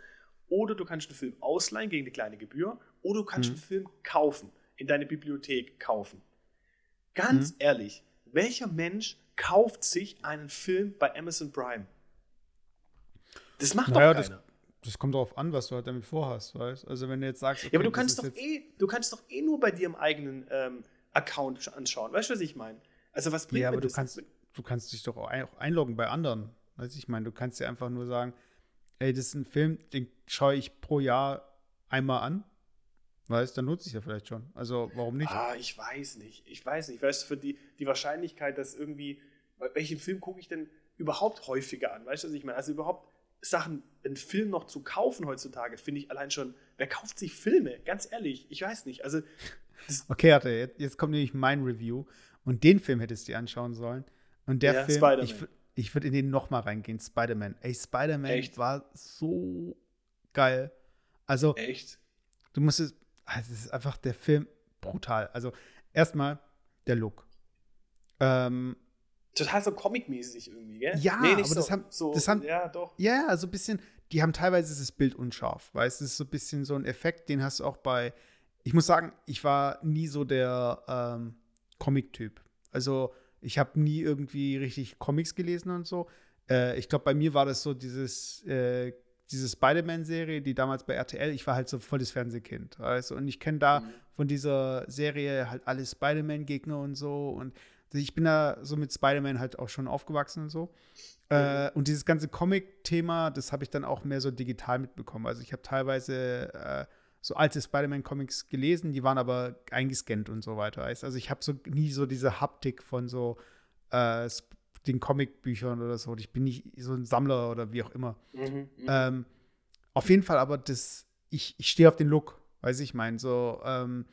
oder du kannst einen Film ausleihen gegen eine kleine Gebühr, oder du kannst Mhm. einen Film kaufen, in deine Bibliothek kaufen. Ganz Mhm. ehrlich, welcher Mensch kauft sich einen Film bei Amazon Prime? Das macht Naja, doch das- keiner. Das kommt darauf an, was du halt damit vorhast, weißt Also wenn du jetzt sagst, ja, aber okay, du das kannst doch eh, du kannst doch eh nur bei dir im eigenen ähm, Account sch- anschauen. Weißt du, was ich meine? Also was bringt Ja, aber du das? kannst, du kannst dich doch auch einloggen bei anderen. Weißt du, ich meine, du kannst dir einfach nur sagen, ey, das ist ein Film, den schaue ich pro Jahr einmal an. Weißt, dann nutze ich ja vielleicht schon. Also warum nicht? Ah, ich weiß nicht. Ich weiß nicht. Weißt du, für die, die Wahrscheinlichkeit, dass irgendwie, welchen Film gucke ich denn überhaupt häufiger an? Weißt du, was ich meine? Also überhaupt Sachen, einen Film noch zu kaufen heutzutage, finde ich allein schon, wer kauft sich Filme? Ganz ehrlich, ich weiß nicht. Also, Okay, warte, jetzt, jetzt kommt nämlich mein Review. Und den Film hättest du dir anschauen sollen. Und der Ja, Film, ich, ich würde in den nochmal reingehen, Spider-Man. Ey, Spider-Man war so geil. Also, echt? du musst es, also es ist einfach der Film brutal. Also, erstmal der Look. Ähm, Total so comic-mäßig irgendwie, gell? Ja, aber das haben- so, das haben- ja, doch. Ja, also ein bisschen, die haben teilweise das Bild unscharf, weil es ist so ein bisschen so ein Effekt, den hast du auch bei, ich muss sagen, ich war nie so der ähm, Comic-Typ. Also ich habe nie irgendwie richtig Comics gelesen und so. Äh, ich glaube, bei mir war das so dieses, äh, diese Spider-Man-Serie, die damals bei RTL, ich war halt so voll das Fernsehkind. Du? Und ich kenne da Mhm. von dieser Serie halt alle Spider-Man-Gegner und so. Und ich bin da so mit Spider-Man halt auch schon aufgewachsen und so. Äh, und dieses ganze Comic-Thema, das habe ich dann auch mehr so digital mitbekommen. Also ich habe teilweise äh, so alte Spider-Man-Comics gelesen, die waren aber eingescannt und so weiter. Also ich habe so nie so diese Haptik von so äh, den Comicbüchern oder so. Ich bin nicht so ein Sammler oder wie auch immer. Mhm, mhm. Ähm, auf jeden Fall, aber das, ich, ich stehe auf den Look, weiß ich mein, so, ähm,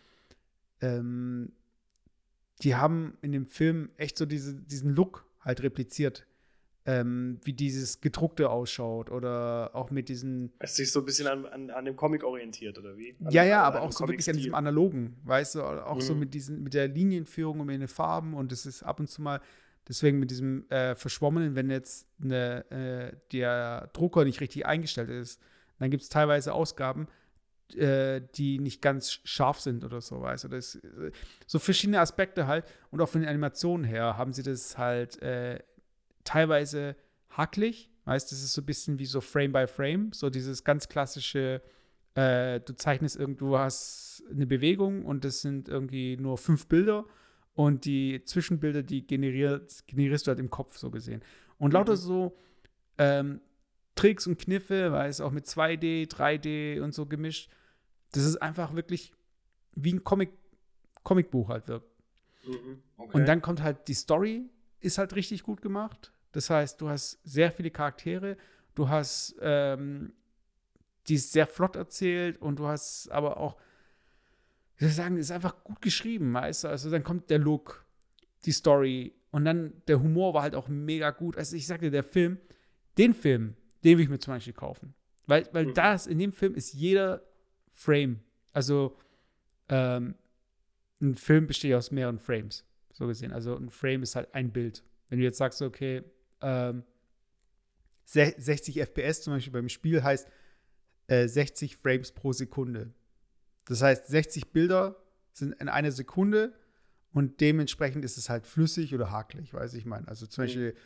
ähm, die haben in dem Film echt so diese, diesen Look halt repliziert, ähm, wie dieses gedruckte ausschaut oder auch mit diesen, Hast du dich so ein bisschen an, an, an dem Comic orientiert, oder wie? An, ja, ja, an- aber auch so wirklich an diesem analogen, weißt du, auch so Mhm. mit diesen, mit der Linienführung und mit den Farben und das ist ab und zu mal, deswegen mit diesem äh, Verschwommenen, wenn jetzt eine, äh, der Drucker nicht richtig eingestellt ist, dann gibt es teilweise Ausgaben, äh, die nicht ganz scharf sind oder so, weißt du. Das, äh, so verschiedene Aspekte halt und auch von den Animationen her haben sie das halt äh, teilweise hacklig, weißt das ist so ein bisschen wie so Frame by Frame, so dieses ganz klassische äh, du zeichnest irgendwo, hast eine Bewegung und das sind irgendwie nur fünf Bilder und die Zwischenbilder, die generiert, generierst du halt im Kopf so gesehen. Und lauter Mhm. so ähm, Tricks und Kniffe, weil es auch mit 2D, 3D und so gemischt, das ist einfach wirklich wie ein Comic, Comicbuch halt wirkt. Mhm, okay. Und dann kommt halt die Story, ist halt richtig gut gemacht. Das heißt, du hast sehr viele Charaktere, du hast, ähm, die ist sehr flott erzählt und du hast aber auch, ich sagen, ist einfach gut geschrieben, weißt du? Also dann kommt der Look, die Story und dann der Humor war halt auch mega gut. Also ich sagte, der Film, den Film, den will ich mir zum Beispiel kaufen. Weil, weil Mhm. das, in dem Film ist jeder Frame, also ähm, ein Film besteht aus mehreren Frames, so gesehen. Also ein Frame ist halt ein Bild. Wenn du jetzt sagst, okay, ähm, se- 60 FPS zum Beispiel beim Spiel heißt äh, 60 Frames pro Sekunde. Das heißt, 60 Bilder sind in einer Sekunde und dementsprechend ist es halt flüssig oder hakelig, weiß ich meine. Also zum Mhm. Beispiel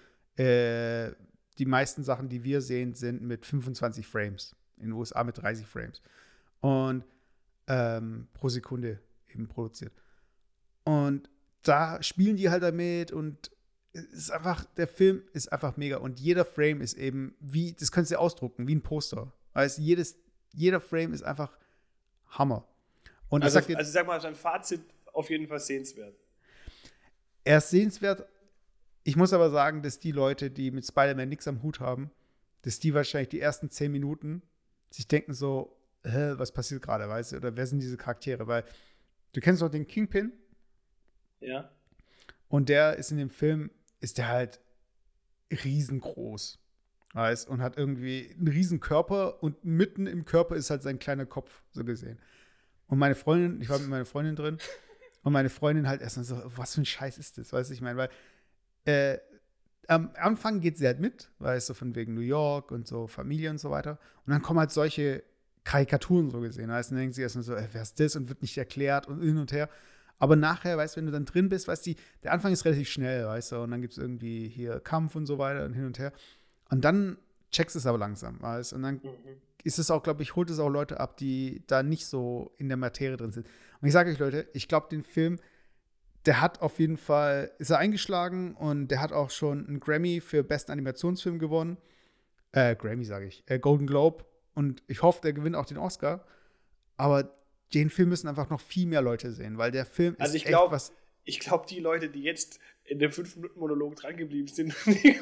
äh, die meisten Sachen, die wir sehen, sind mit 25 Frames. In den USA mit 30 Frames. Und ähm, pro Sekunde eben produziert. Und da spielen die halt damit und es ist einfach, der Film ist einfach mega. Und jeder Frame ist eben wie, das könntest du ausdrucken, wie ein Poster. Weißt jedes, jeder Frame ist einfach Hammer. Und also, ich sag also sag mal, dein Fazit auf jeden Fall sehenswert. er ist sehenswert. Ich muss aber sagen, dass die Leute, die mit Spider-Man nichts am Hut haben, dass die wahrscheinlich die ersten zehn Minuten sich denken so, Hä, was passiert gerade, weißt du? Oder wer sind diese Charaktere? Weil du kennst doch den Kingpin Ja. und der ist in dem Film, ist der halt riesengroß. Weißt, und hat irgendwie einen riesen Körper und mitten im Körper ist halt sein kleiner Kopf, so gesehen. Und meine Freundin, ich war mit meiner Freundin drin und meine Freundin halt erstmal so, was für ein Scheiß ist das, weißt du, ich meine, weil äh, am Anfang geht sie halt mit, weißt du, von wegen New York und so Familie und so weiter. Und dann kommen halt solche Karikaturen so gesehen. Weißt, dann denkt sie erstmal so, ey, wer ist das und wird nicht erklärt und hin und her. Aber nachher, weißt du, wenn du dann drin bist, weißt du, der Anfang ist relativ schnell, weißt du, und dann gibt es irgendwie hier Kampf und so weiter und hin und her. Und dann checkst du es aber langsam, weißt Und dann mhm. ist es auch, glaube ich, holt es auch Leute ab, die da nicht so in der Materie drin sind. Und ich sage euch, Leute, ich glaube, den Film, der hat auf jeden Fall, ist er eingeschlagen und der hat auch schon einen Grammy für besten Animationsfilm gewonnen. Äh, Grammy sage ich, äh, Golden Globe. Und ich hoffe, der gewinnt auch den Oscar. Aber den Film müssen einfach noch viel mehr Leute sehen, weil der Film also ist ich glaub, echt was. Ich glaube, die Leute, die jetzt in dem 5-Minuten-Monolog drangeblieben sind, die,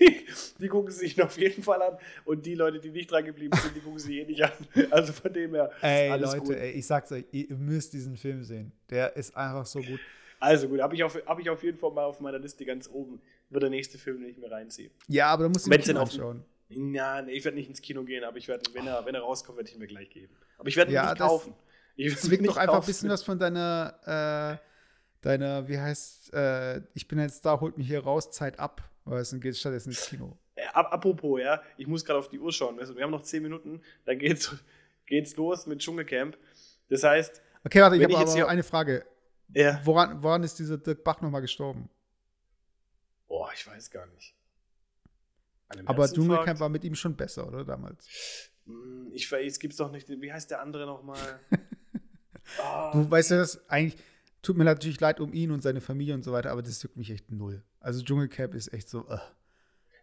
die, die, gucken sich auf jeden Fall an. Und die Leute, die nicht drangeblieben sind, die gucken sich eh nicht an. Also von dem her. Ey, Leute, ey, ich sag's euch, ihr müsst diesen Film sehen. Der ist einfach so gut. Also gut, habe ich, auf, hab ich auf jeden Fall mal auf meiner Liste ganz oben. Wird der nächste Film, den ich mir reinziehe. Ja, aber da musst du ihn anschauen. Ja, nee, ich werde nicht ins Kino gehen, aber ich werde, wenn er, wenn er rauskommt, werde ich ihn mir gleich geben. Aber ich werde ihn ja, nicht kaufen. Zwingt doch einfach ein bisschen was von deiner, äh, deiner, wie heißt, äh, ich bin jetzt da, holt mich hier raus, Zeit ab. Weißt du, geht stattdessen ins Kino. Ja, apropos, ja, ich muss gerade auf die Uhr schauen. Weißt du, wir haben noch zehn Minuten, dann geht's, geht's los mit Dschungelcamp. Das heißt. Okay, warte, ich habe aber eine Frage. Ja. Woran, woran ist dieser Dirk Bach nochmal gestorben? Boah, ich weiß gar nicht. Aber Dschungelcamp war mit ihm schon besser, oder damals? Hm, ich weiß, es gibt's doch nicht. Wie heißt der andere nochmal? oh, du weißt ja, das eigentlich tut mir natürlich leid um ihn und seine Familie und so weiter, aber das juckt mich echt null. Also Dschungelcamp ist echt so. Uh.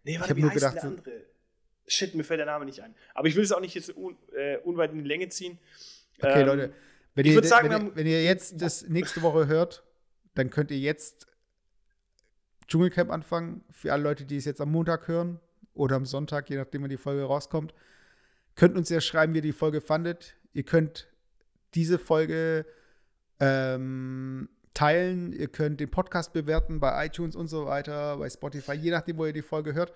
Nee, warte, ich wie nur heißt gedacht, der andere? Shit, mir fällt der Name nicht ein. Aber ich will es auch nicht jetzt un, äh, unweit in die Länge ziehen. Okay, ähm, Leute, wenn ihr, sagen, wenn, ihr, wenn ihr jetzt das nächste Woche hört, dann könnt ihr jetzt Dschungelcamp anfangen. Für alle Leute, die es jetzt am Montag hören, oder am Sonntag, je nachdem, wann die Folge rauskommt. Könnt uns ja schreiben, wie ihr die Folge fandet. Ihr könnt diese Folge ähm, teilen. Ihr könnt den Podcast bewerten bei iTunes und so weiter, bei Spotify, je nachdem, wo ihr die Folge hört.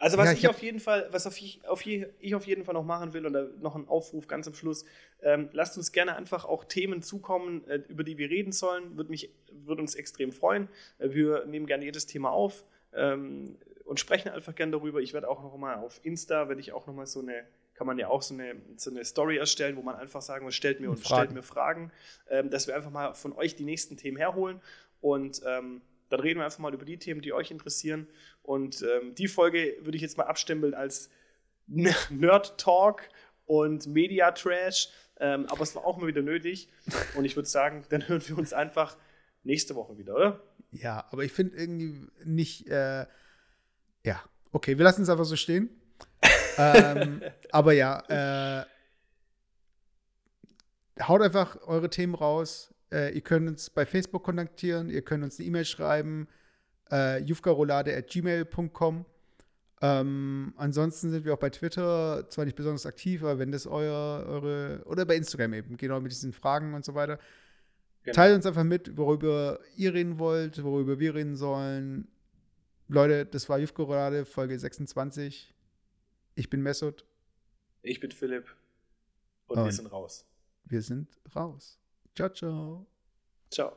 Also was ja, ich, ich auf jeden Fall, was auf ich, auf je, ich auf jeden Fall noch machen will, und noch ein Aufruf ganz am Schluss, ähm, lasst uns gerne einfach auch Themen zukommen, äh, über die wir reden sollen. Würde mich, würde uns extrem freuen. Äh, wir nehmen gerne jedes Thema auf. Ähm, und sprechen einfach gerne darüber. Ich werde auch noch mal auf Insta, werde ich auch noch mal so eine, kann man ja auch so eine, so eine Story erstellen, wo man einfach sagen muss, stellt mir und Fragen. stellt mir Fragen, ähm, dass wir einfach mal von euch die nächsten Themen herholen und ähm, dann reden wir einfach mal über die Themen, die euch interessieren. Und ähm, die Folge würde ich jetzt mal abstempeln als Nerd Talk und Media Trash. Ähm, aber es war auch mal wieder nötig. Und ich würde sagen, dann hören wir uns einfach nächste Woche wieder, oder? Ja, aber ich finde irgendwie nicht. Äh ja, okay, wir lassen es einfach so stehen. Ähm, aber ja, äh, haut einfach eure Themen raus. Äh, ihr könnt uns bei Facebook kontaktieren, ihr könnt uns eine E-Mail schreiben, äh, jufkarolade.gmail.com. Ähm, ansonsten sind wir auch bei Twitter, zwar nicht besonders aktiv, aber wenn das euer, eure, oder bei Instagram eben, genau mit diesen Fragen und so weiter. Genau. Teilt uns einfach mit, worüber ihr reden wollt, worüber wir reden sollen. Leute, das war Jufko Rade, Folge 26. Ich bin Mesut. Ich bin Philipp. Und, und wir sind raus. Wir sind raus. Ciao, ciao. Ciao.